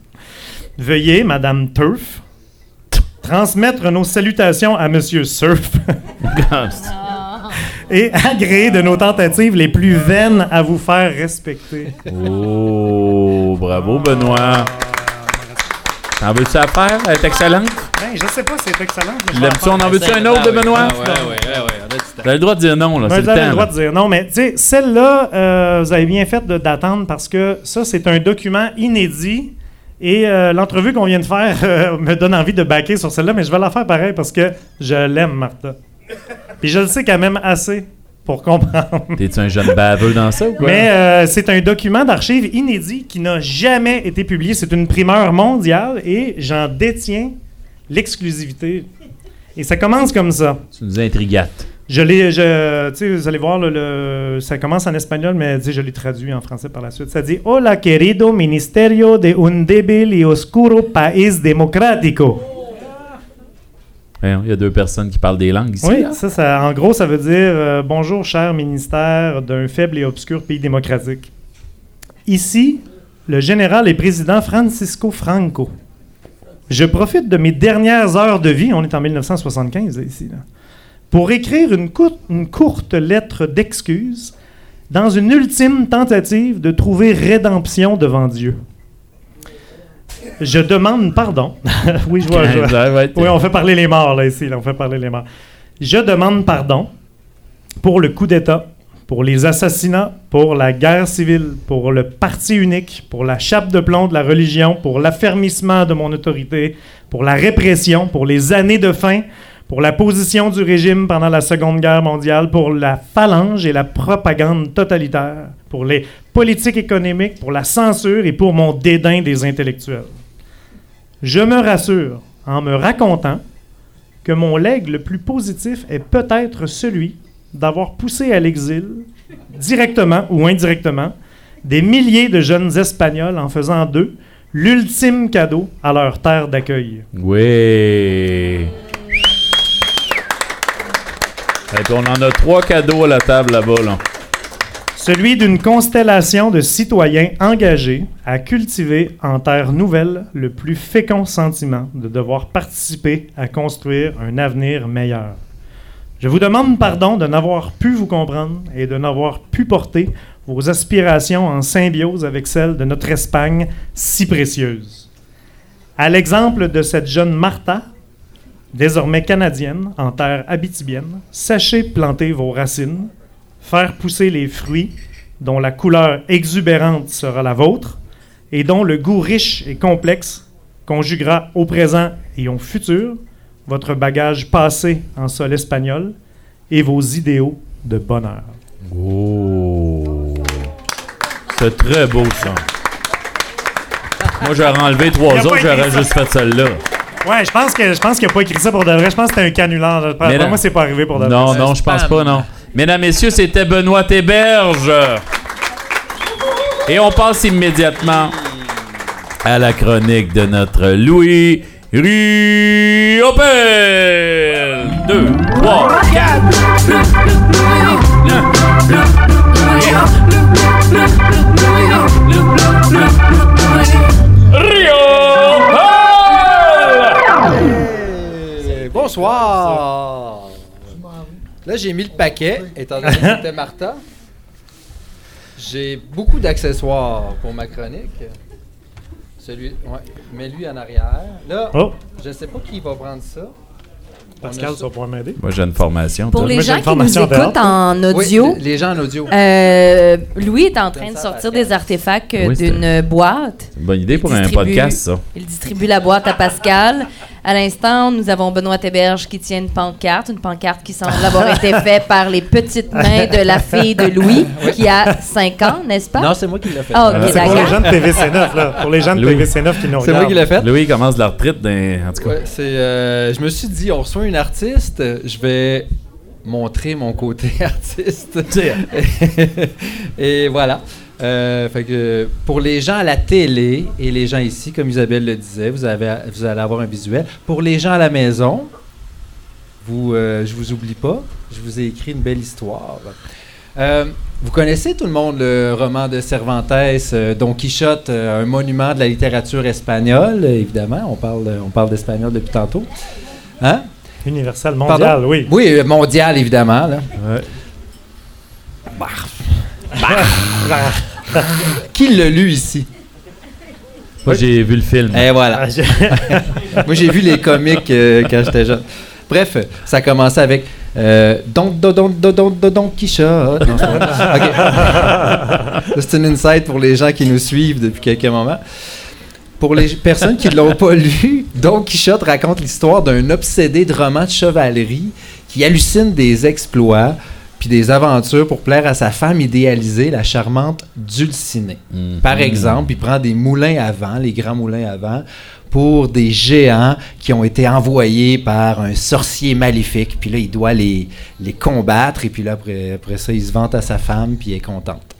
Veuillez, Madame Turf, transmettre nos salutations à Monsieur Surf et agréer de nos tentatives les plus vaines à vous faire respecter. Oh, bravo, Benoît. T'en veux-tu à faire? Elle est excellente. Ben, je sais pas, c'est excellent. mais je vais L'aimes-tu? en On faire. en veut-tu un autre de Benoît? Ouais, ouais, ouais, ouais, on a du temps. T'as le droit de dire non, là. Ben, C'est vous le avez le droit de dire non, mais tu sais, celle-là, euh, vous avez bien fait de- d'attendre parce que ça, c'est un document inédit. Et euh, l'entrevue qu'on vient de faire euh, me donne envie de baquer sur celle-là, mais je vais la faire pareil parce que je l'aime, Martha. Puis je le sais qu'elle m'aime assez pour comprendre. T'es-tu un jeune baveux dans ça ou quoi? Mais euh, c'est un document d'archives inédit qui n'a jamais été publié. C'est une primeur mondiale et j'en détiens l'exclusivité. Et ça commence comme ça. Tu nous intrigates. Je l'ai, je, tu sais, vous allez voir, le, le- ça commence en espagnol, mais je l'ai traduit en français par la suite. Ça dit Hola, querido ministerio de un débil y oscuro país democrático. Il y a deux personnes qui parlent des langues ici. Oui, hein? ça, ça, en gros, ça veut dire euh, Bonjour, cher ministère d'un faible et obscur pays démocratique. Ici, le général et président Francisco Franco. Je profite de mes dernières heures de vie, on est en 1975 là, ici, là, pour écrire une, cour- une courte lettre d'excuse dans une ultime tentative de trouver rédemption devant Dieu. Je demande pardon. oui, je vois. je Oui, on fait parler les morts, là, ici. là, on fait parler les morts. Je demande pardon pour le coup d'État, pour les assassinats, pour la guerre civile, pour le parti unique, pour la chape de plomb de la religion, pour l'affermissement de mon autorité, pour la répression, pour les années de faim, pour la position du régime pendant la Seconde Guerre mondiale, pour la phalange et la propagande totalitaire, pour les politiques économiques, pour la censure et pour mon dédain des intellectuels. Je me rassure en me racontant que mon legs le plus positif est peut-être celui d'avoir poussé à l'exil, directement ou indirectement, des milliers de jeunes Espagnols en faisant d'eux l'ultime cadeau à leur terre d'accueil. Oui. On en a trois cadeaux à la table là-bas. Là. Celui d'une constellation de citoyens engagés à cultiver en terre nouvelle le plus fécond sentiment de devoir participer à construire un avenir meilleur. Je vous demande pardon de n'avoir pu vous comprendre et de n'avoir pu porter vos aspirations en symbiose avec celles de notre Espagne si précieuse. À l'exemple de cette jeune Martha, désormais canadienne, en terre abitibienne, sachez planter vos racines, faire pousser les fruits dont la couleur exubérante sera la vôtre et dont le goût riche et complexe conjuguera au présent et au futur votre bagage passé en sol espagnol et vos idéaux de bonheur. Oh. C'est très beau ça. Moi j'aurais enlevé trois autres, j'aurais ça. juste fait celle-là. Ouais, je pense que je pense qu'il n'a pas écrit ça pour de vrai. Je pense que c'était un canular. Pour moi, c'est pas arrivé pour de vrai. Non, non, je pense pas, non. Mesdames, Messieurs, c'était Benoît Théberge. Et on passe immédiatement à la chronique de notre Louis Riopel. Deux, trois, quatre. Hey, bonsoir! Là, j'ai mis le paquet, étant donné que c'était Martha. J'ai beaucoup d'accessoires pour ma chronique. Celui, ouais, mets-lui en arrière. Là, Oh, je sais pas qui va prendre ça. Pascal, tu vas pouvoir m'aider. Moi, j'ai une formation. Pour toi. les Moi, gens qui nous écoutent en Oui, audio, les gens en audio. euh, Louis est en train de sortir des artefacts Oui, d'une boîte. Une bonne idée pour un podcast, ça. Il distribue la boîte à Pascal. À l'instant, nous avons Benoît Théberge qui tient une pancarte, une pancarte qui semble avoir été faite par les petites mains de la fille de Louis, qui a 5 ans, n'est-ce pas? Non, c'est moi qui l'ai fait. Ah, ok, C'est pour les gens de TVC9, là. Pour les gens de Louis. TVC9 qui nous C'est moi regardent. qui l'ai fait. Louis commence la retraite. En tout cas. Ouais, c'est, euh, je me suis dit, on reçoit une artiste, je vais montrer mon côté artiste. et voilà. Euh, fait que pour les gens à la télé et les gens ici, comme Isabelle le disait, vous, avez, vous allez avoir un visuel. Pour les gens à la maison, vous, euh, je vous oublie pas, je vous ai écrit une belle histoire. Euh, vous connaissez tout le monde le roman de Cervantes, euh, Don Quichotte, un monument de la littérature espagnole, évidemment. On parle, on parle d'espagnol depuis tantôt. Hein? Universal mondial, Pardon? oui. Oui, mondial, évidemment. Là. Qui l'a lu ici? Moi, j'ai vu le film. Et voilà. Ah, Moi, j'ai vu les comiques euh, quand j'étais jeune. Bref, ça a commencé avec euh, Don, Don, Don, Don, Don, Don, Don Quichotte. Non, c'est pas vrai. Ok. Ça, C'est une insight pour les gens qui nous suivent depuis quelques moments. Pour les personnes qui ne l'ont pas lu, Don Quichotte raconte l'histoire d'un obsédé de roman de chevalerie qui hallucine des exploits puis des aventures pour plaire à sa femme idéalisée, la charmante Dulcinée. Par exemple, il prend des moulins à vent, les grands moulins à vent, pour des géants qui ont été envoyés par un sorcier maléfique. Puis là, il doit les, les combattre, et puis là, après, après ça, il se vante à sa femme, puis elle est contente.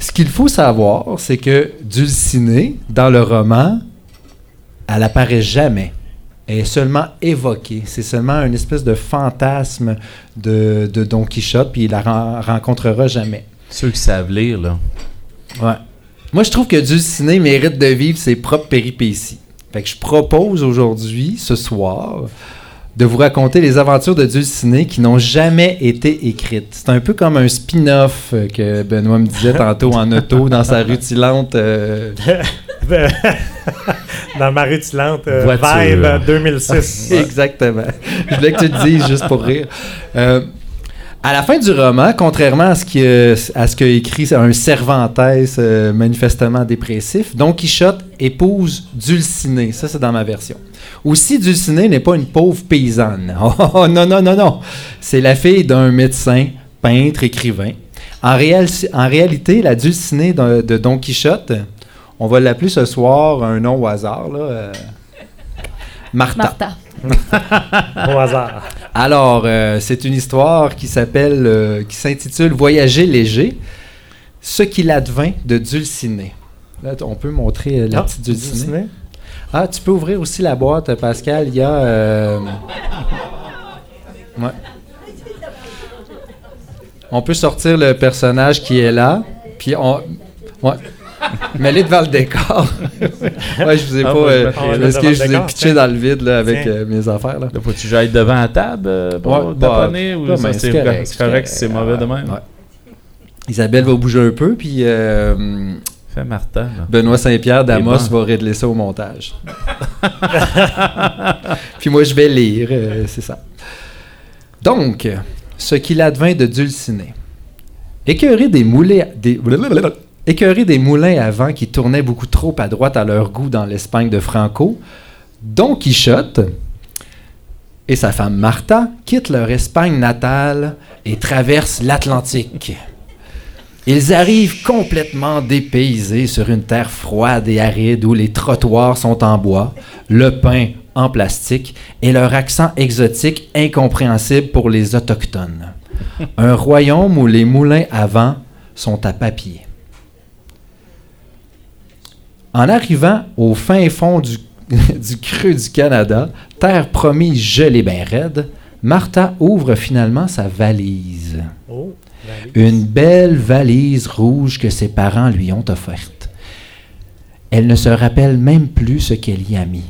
Ce qu'il faut savoir, c'est que Dulcinée, dans le roman, elle apparaît jamais. Est seulement évoquée. C'est seulement une espèce de fantasme de, de Don Quichotte, puis il la ren- rencontrera jamais. Ceux qui savent lire, là. Ouais. Moi, je trouve que Dulcinée mérite de vivre ses propres péripéties. Fait que je propose aujourd'hui, ce soir, de vous raconter les aventures de Dulcinée qui n'ont jamais été écrites. C'est un peu comme un spin-off euh, que Benoît me disait tantôt en auto dans sa rutilante. euh, Dans ma rutilante euh, Voiture. Vibe euh, 2006. Exactement. Je voulais que tu le dises juste pour rire. Euh, à la fin du roman, contrairement à ce à ce qu'a écrit un Cervantes euh, manifestement dépressif, Don Quichotte épouse Dulcinée. Ça, c'est dans ma version. Aussi, Dulcinée n'est pas une pauvre paysanne. Oh, oh, non, non, non, non. C'est la fille d'un médecin, peintre, écrivain. En, réel- en réalité, la Dulcinée de, de Don Quichotte, on va l'appeler ce soir un nom au hasard, là, euh, Martha. Martha. Au hasard. Alors, euh, c'est une histoire qui s'appelle, euh, qui s'intitule Voyager léger, ce qu'il advint de Dulcinée. Là, on peut montrer euh, la Ah, petite. Dulcinée. Ah, tu peux ouvrir aussi la boîte, Pascal. Il y a. euh, ouais. On peut sortir le personnage qui est là, puis on. Ouais. Mets-les devant le décor. ouais, je vous ai Ah, pas. euh, Ah, parce que le je vous ai décor, pitché tiens. dans le vide là, avec euh, mes affaires. Là. Là, faut-tu que j'aille devant la table euh, pour Ouais, bah, ou bah, ça, c'est c'est correct, si c'est mauvais de même? Ouais. Isabelle va bouger un peu, puis euh, Fais Martha, là. Benoît Saint-Pierre d'Amos bon. va régler ça au montage. puis moi, je vais lire, euh, c'est ça. Donc, ce qu'il advint de Dulcinée. Écœuré des moulins, des, blablabla. écœuré des moulins à vent qui tournaient beaucoup trop à droite à leur goût dans l'Espagne de Franco, Don Quichotte et sa femme Martha quittent leur Espagne natale et traversent l'Atlantique. Ils arrivent complètement dépaysés sur une terre froide et aride où les trottoirs sont en bois, le pain en plastique et leur accent exotique incompréhensible pour les autochtones. Un royaume où les moulins à vent sont à papier. En arrivant au fin fond du, du creux du Canada, terre promise gelée bien raide, Martha ouvre finalement sa valise. Oh, Une belle valise rouge que ses parents lui ont offerte. Elle ne se rappelle même plus ce qu'elle y a mis.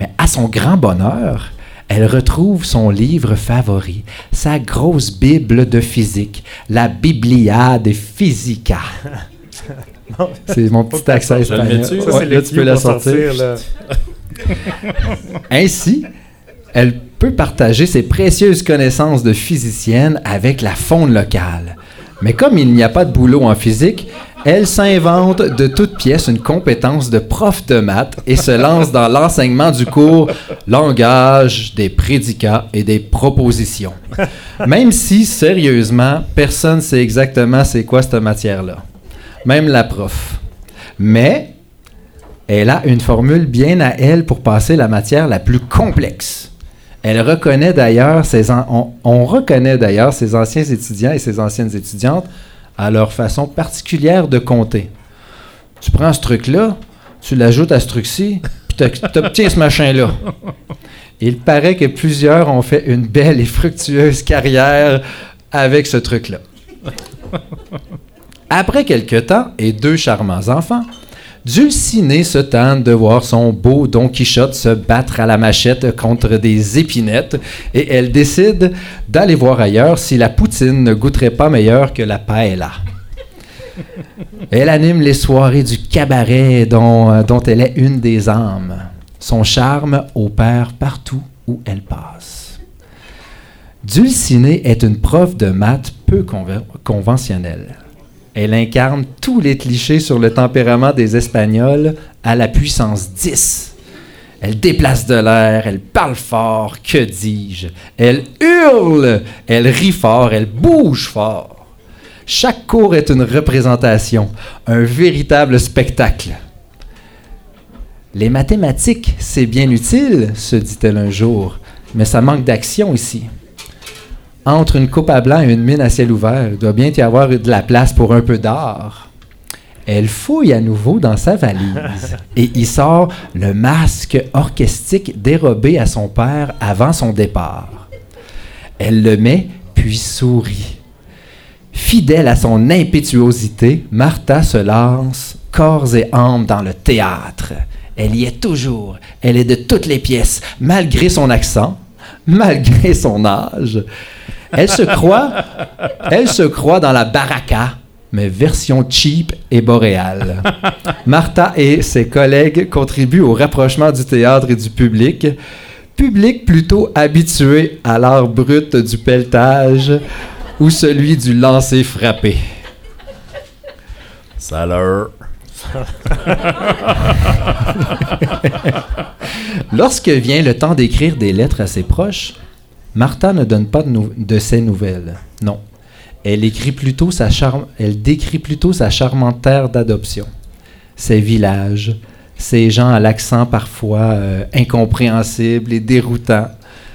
Mais à son grand bonheur, elle retrouve son livre favori, sa grosse Bible de physique, la Biblia de Physica. C'est mon petit accent espagnol. Ça, Ouais, là, le tu peux la sortir. Ainsi, elle peut partager ses précieuses connaissances de physicienne avec la faune locale. Mais comme il n'y a pas de boulot en physique, elle s'invente de toutes pièces une compétence de prof de maths et se lance dans l'enseignement du cours langage des prédicats et des propositions. Même si, sérieusement, personne ne sait exactement c'est quoi cette matière-là. Même la prof. Mais elle a une formule bien à elle pour passer la matière la plus complexe. Elle reconnaît d'ailleurs ses on, on reconnaît d'ailleurs ses anciens étudiants et ses anciennes étudiantes à leur façon particulière de compter. Tu prends ce truc-là, tu l'ajoutes à ce truc-ci, puis t'ob- t'obtiens ce machin-là. Il paraît que plusieurs ont fait une belle et fructueuse carrière avec ce truc-là. Après quelque temps et deux charmants enfants, Dulcinée se tente de voir son beau Don Quichotte se battre à la machette contre des épinettes et elle décide d'aller voir ailleurs si la poutine ne goûterait pas meilleur que la paella. Elle anime les soirées du cabaret dont, euh, dont elle est une des âmes. Son charme opère partout où elle passe. Dulcinée est une prof de maths peu conventionnelle. Elle incarne tous les clichés sur le tempérament des Espagnols à la puissance 10. Elle déplace de l'air, elle parle fort, que dis-je? Elle hurle, elle rit fort, elle bouge fort. Chaque cours est une représentation, un véritable spectacle. Les mathématiques, c'est bien utile, se dit-elle un jour, mais ça manque d'action ici. Entre une coupe à blanc et une mine à ciel ouvert, il doit bien y avoir de la place pour un peu d'art. Elle fouille à nouveau dans sa valise et y sort le masque orchestique dérobé à son père avant son départ. Elle le met, puis sourit. Fidèle à son impétuosité, Martha se lance corps et âme dans le théâtre. Elle y est toujours. Elle est de toutes les pièces, malgré son accent, malgré son âge. Elle se croit, dans la baraka, mais version cheap et boréale. Martha et ses collègues contribuent au rapprochement du théâtre et du public, public plutôt habitué à l'art brut du pelletage ou celui du lancer frappé. Salut. Lorsque vient le temps d'écrire des lettres à ses proches, Martha ne donne pas de, ses nouvelles. Non. Elle, écrit plutôt sa elle décrit plutôt sa charmante terre d'adoption. Ses villages, ces gens à l'accent parfois euh, incompréhensible et déroutant,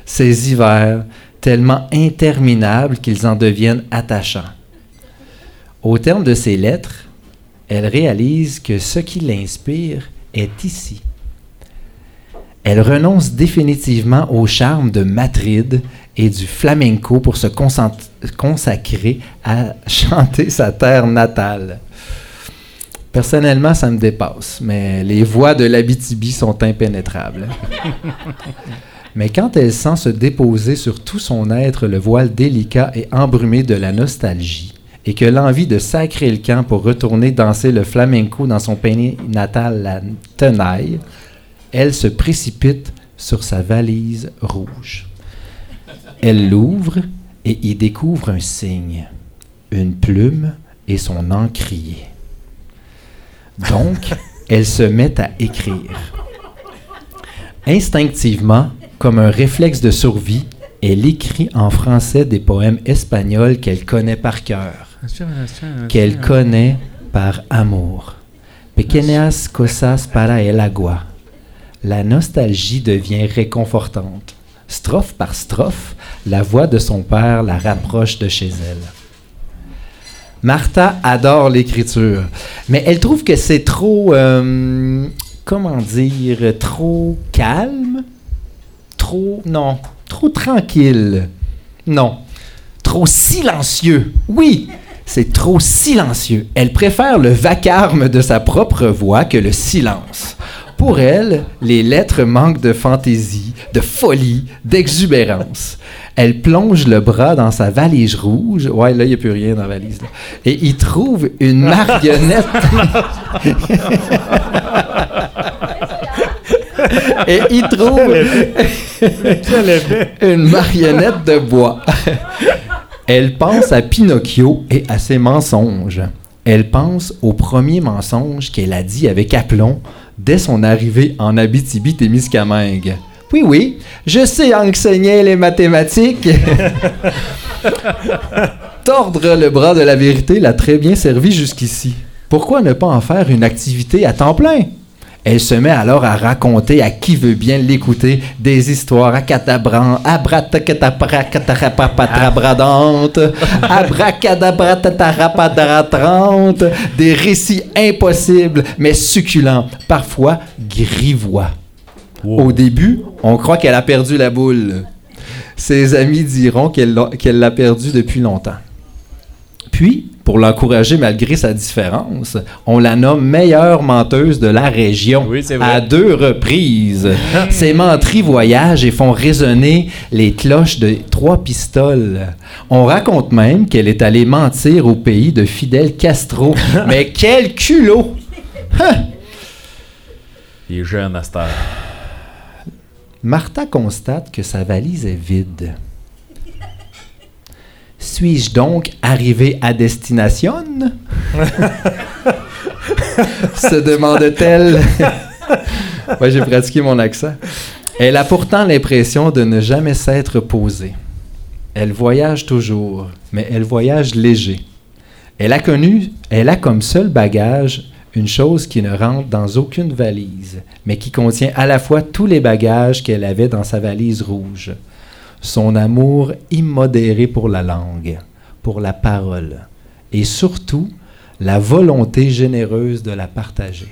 ces hivers tellement interminables qu'ils en deviennent attachants. Au terme de ces lettres, elle réalise que ce qui l'inspire est ici. Elle renonce définitivement au charme de Madrid et du flamenco pour se consacrer à chanter sa terre natale. Personnellement, ça me dépasse, mais les voix de l'Abitibi sont impénétrables. mais quand elle sent se déposer sur tout son être le voile délicat et embrumé de la nostalgie, et que l'envie de sacrer le camp pour retourner danser le flamenco dans son pays natal, la tenaille, elle se précipite sur sa valise rouge. Elle l'ouvre et y découvre un signe, une plume et son encrier. Donc, elle se met à écrire. Instinctivement, comme un réflexe de survie, elle écrit en français des poèmes espagnols qu'elle connaît par cœur, qu'elle connaît par amour. Pequeñas cosas para el agua. La nostalgie devient réconfortante. Strophe par strophe, la voix de son père la rapproche de chez elle. Martha adore l'écriture, mais elle trouve que c'est trop, euh, comment dire, trop calme, trop, non, trop tranquille, non, trop silencieux. Oui, c'est trop silencieux. Elle préfère le vacarme de sa propre voix que le silence. Pour elle, les lettres manquent de fantaisie, de folie, d'exubérance. Elle plonge le bras dans sa valise rouge. Ouais, là, il n'y a plus rien dans la valise. là. Et y trouve une marionnette. Et y trouve une marionnette de bois. Elle pense à Pinocchio et à ses mensonges. Elle pense au premier mensonge qu'elle a dit avec aplomb dès son arrivée en Abitibi-Témiscamingue. Oui, oui, je sais enseigner les mathématiques. Tordre le bras de la vérité l'a très bien servi jusqu'ici. Pourquoi ne pas en faire une activité à temps plein? Elle se met alors à raconter à qui veut bien l'écouter des histoires acatabran, abracadabracatarapatrabradantes, abracadabratatarapadaratrantes, des récits impossibles mais succulents, parfois grivois. Au début, on croit qu'elle a perdu la boule. Ses amis diront qu'elle l'a qu'elle l'a perdue depuis longtemps. Puis, pour l'encourager malgré sa différence, on la nomme meilleure menteuse de la région Oui, à deux reprises. Ses menteries voyagent et font résonner les cloches de trois pistoles. On raconte même qu'elle est allée mentir au pays de Fidel Castro. Mais quel culot! Il est jeune à cette heure. Martha constate que sa valise est vide. Suis-je donc arrivé à destination? se demande-t-elle. Ouais, j'ai pratiqué mon accent. Elle a pourtant l'impression de ne jamais s'être posée. Elle voyage toujours, mais elle voyage léger. Elle a connu, elle a comme seul bagage une chose qui ne rentre dans aucune valise, mais qui contient à la fois tous les bagages qu'elle avait dans sa valise rouge. Son amour immodéré pour la langue, pour la parole, et surtout la volonté généreuse de la partager.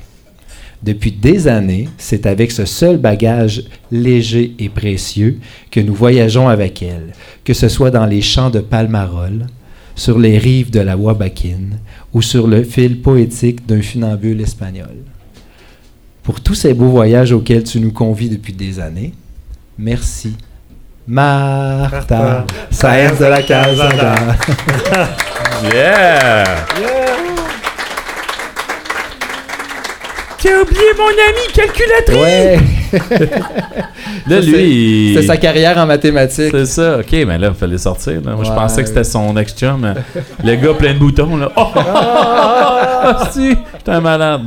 Depuis des années, c'est avec ce seul bagage léger et précieux que nous voyageons avec elle, que ce soit dans les champs de Palmarol, sur les rives de la Wabakine ou sur le fil poétique d'un funambule espagnol. Pour tous ces beaux voyages auxquels tu nous convies depuis des années, merci. Martha, Science de la Calzada. Yeah! T'as oublié mon ami calculatrice! Ouais. Là, Ça, lui, c'est- il- C'était sa carrière en mathématiques. C'est ça, ok, mais là, il fallait sortir. là. Moi, je pensais que c'était son ex-chum. mais Le gars plein de boutons, là. Oh, Ah, si, j'étais un malade.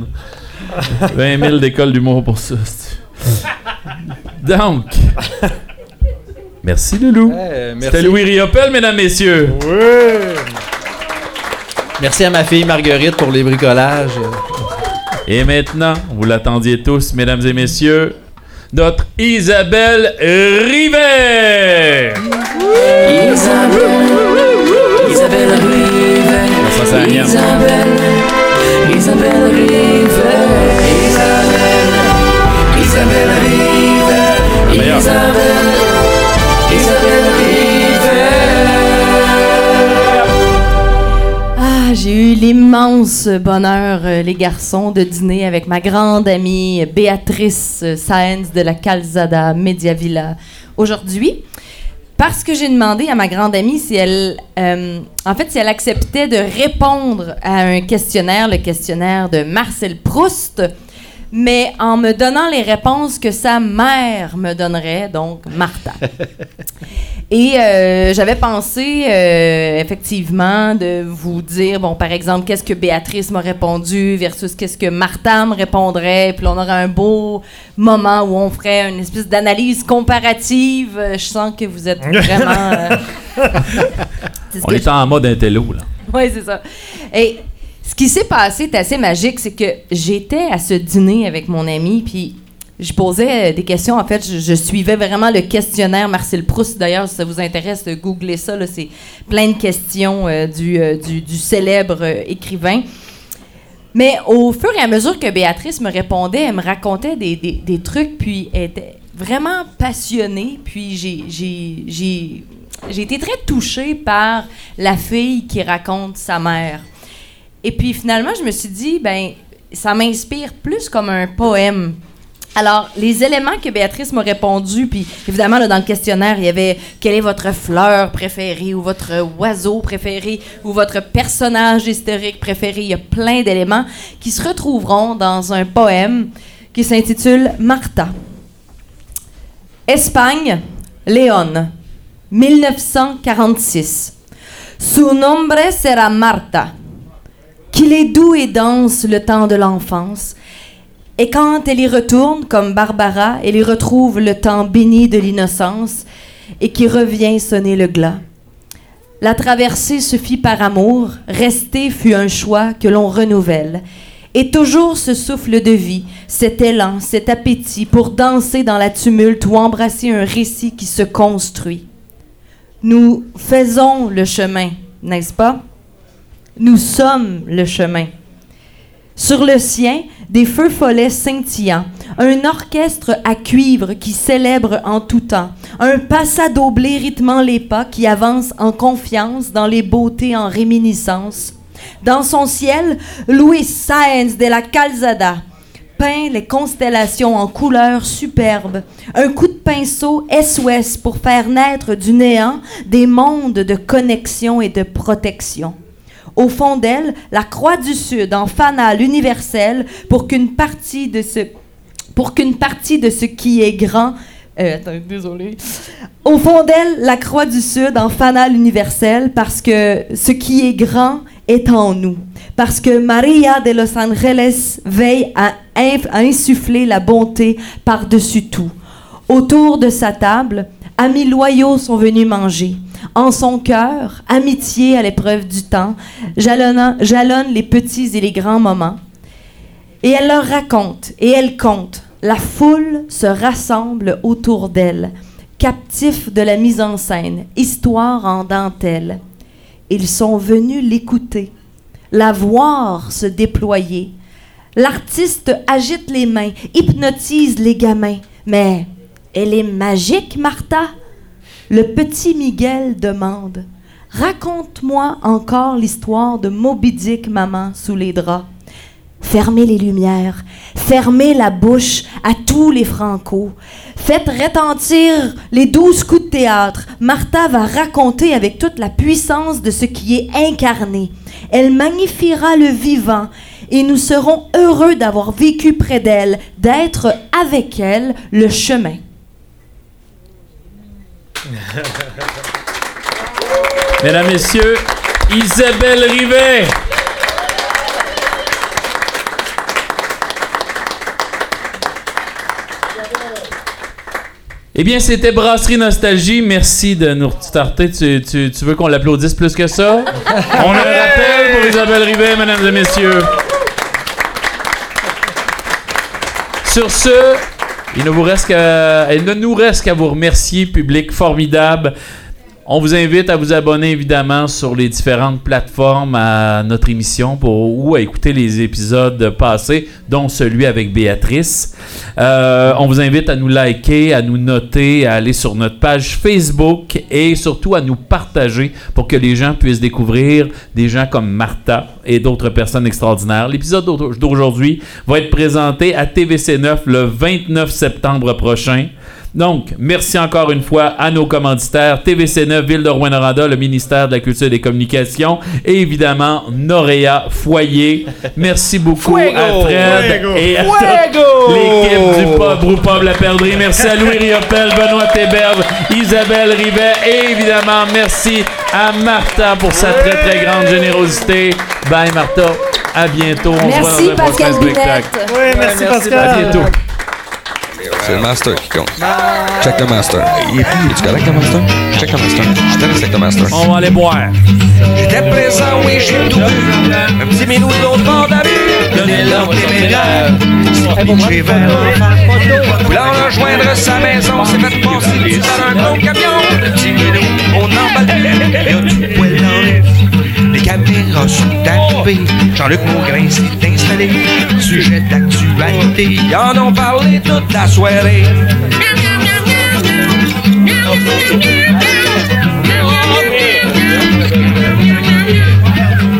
20 000 d'école d'humour pour ça. Donc, merci Loulou. Ouais, merci. C'était Louis Riopel, mesdames, messieurs. Merci à ma fille Marguerite pour les bricolages. Et maintenant, vous l'attendiez tous, mesdames et messieurs, notre Isabelle Rivet. Isabelle, Isabelle Rivet. Isabelle j'ai eu l'immense bonheur, euh, les garçons, de dîner avec ma grande amie Béatrice euh, Sáenz de la Calzada Mediavilla aujourd'hui. Parce que j'ai demandé à ma grande amie si elle, euh, en fait, si elle acceptait de répondre à un questionnaire, le questionnaire de Marcel Proust, mais en me donnant les réponses que sa mère me donnerait, donc Martha. Et euh, j'avais pensé euh, effectivement de vous dire, bon, par exemple, qu'est-ce que Béatrice m'a répondu versus qu'est-ce que Martha me répondrait. Puis là, on aurait un beau moment où on ferait une espèce d'analyse comparative. Euh, Je sens que vous êtes vraiment. euh, c'est ce On est en mode intello, là. oui, c'est ça. Et ce qui s'est passé est assez magique, c'est que j'étais à ce dîner avec mon ami, puis je posais euh, des questions. En fait, je, suivais vraiment le questionnaire Marcel Proust. D'ailleurs, si ça vous intéresse, euh, googlez ça. C'est plein de questions euh, du, du, célèbre écrivain. Mais au fur et à mesure que Béatrice me répondait, elle me racontait des, des- des trucs, puis elle était vraiment passionnée. Puis j'ai été très touchée par la fille qui raconte sa mère. Et puis finalement, je me suis dit, ben, ça m'inspire plus comme un poème. Alors, les éléments que Béatrice m'a répondu, puis évidemment, là, dans le questionnaire, il y avait quelle est votre fleur préférée, ou votre oiseau préféré, ou votre personnage historique préféré. Il y a plein d'éléments qui se retrouveront dans un poème qui s'intitule Martha. Espagne, Léon, 1946. Su nombre sera Marta. Qu'il est doux et dense le temps de l'enfance. Et quand elle y retourne, comme Barbara, elle y retrouve le temps béni de l'innocence et qui revient sonner le glas. La traversée se fit par amour, rester fut un choix que l'on renouvelle. Et toujours ce souffle de vie, cet élan, cet appétit pour danser dans la tumulte ou embrasser un récit qui se construit. Nous faisons le chemin, n'est-ce pas? Nous sommes le chemin. Sur le sien, des feux follets scintillants, un orchestre à cuivre qui célèbre en tout temps, un passado blé rythmant les pas qui avance en confiance dans les beautés en réminiscence. Dans son ciel, Louis Sáenz de la Calzada peint les constellations en couleurs superbes, un coup de pinceau SOS pour faire naître du néant des mondes de connexion et de protection. Au fond d'elle, la croix du Sud en fanal universel pour qu'une partie de ce pour qu'une partie de ce qui est grand euh, attends, désolé. Au fond d'elle, la croix du Sud en fanal universel parce que ce qui est grand est en nous. parce que Maria de Los Angeles veille à, insuffler la bonté par-dessus tout. Autour de sa table, amis loyaux sont venus manger. En son cœur, amitié à l'épreuve du temps, jalonne les petits et les grands moments. Et elle leur raconte, et elle compte. La foule se rassemble autour d'elle, captifs de la mise en scène, histoire en dentelle. Ils sont venus l'écouter, la voir se déployer. L'artiste agite les mains, hypnotise les gamins. Mais elle est magique, Martha? Le petit Miguel demande. Raconte-moi encore l'histoire de Moby Dick, maman, sous les draps. Fermez les lumières, fermez la bouche à tous les francos. Faites retentir les douze coups de théâtre. Martha va raconter avec toute la puissance de ce qui est incarné. Elle magnifiera le vivant et nous serons heureux d'avoir vécu près d'elle, d'être avec elle le chemin. Mesdames, Messieurs, Isabelle Rivet. Eh bien, c'était Brasserie Nostalgie. Merci de nous starter. Tu, tu- tu veux qu'on l'applaudisse plus que ça? On le rappelle pour Isabelle Rivet, mesdames et messieurs. Sur ce, il ne, nous reste qu'à vous remercier, public formidable. On vous invite à vous abonner évidemment sur les différentes plateformes à notre émission pour, ou à écouter les épisodes passés, dont celui avec Béatrice. Euh, on vous invite à nous liker, à nous noter, à aller sur notre page Facebook et surtout à nous partager pour que les gens puissent découvrir des gens comme Martha et d'autres personnes extraordinaires. L'épisode d'au- d'aujourd'hui va être présenté à TVC9 le 29 septembre prochain. Donc, merci encore une fois à nos commanditaires, TVC9, Ville de Rouen-Noranda, le ministère de la Culture et des Communications, et évidemment, Noréa Foyer. Merci beaucoup Fuego! à Fred Fuego! et à l'équipe du Pub Pub La Perdrix. Merci à Louis Riopel, Benoît Théberbe, Isabelle Rivet, et évidemment, merci à Martha pour sa très très grande générosité. Bye Martha, à bientôt. On se voit Merci dans un prochain Pascal spectacle. Binette. Oui, merci, Pascal. À bientôt. C'est le master qui compte. Check le master. Et puis, tu correct le master? Check le master. Je t'arrête avec le master. On va aller boire. J'étais présent, oui, j'ai tout vu. Un petit minou de l'autre bord de la rue, donner l'ordre téméraire. J'ai vers l'enfant. Voulant rejoindre sa maison, s'est fait passer dans un gros camion. Le petit minou, on emballe, il y a du poil dans caméras sont arrivées. Jean-Luc Maugrain s'est installé. Sujet d'actualité, ils en ont parlé toute la soirée.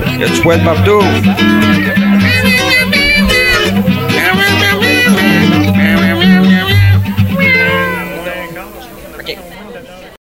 Il y a du poil partout.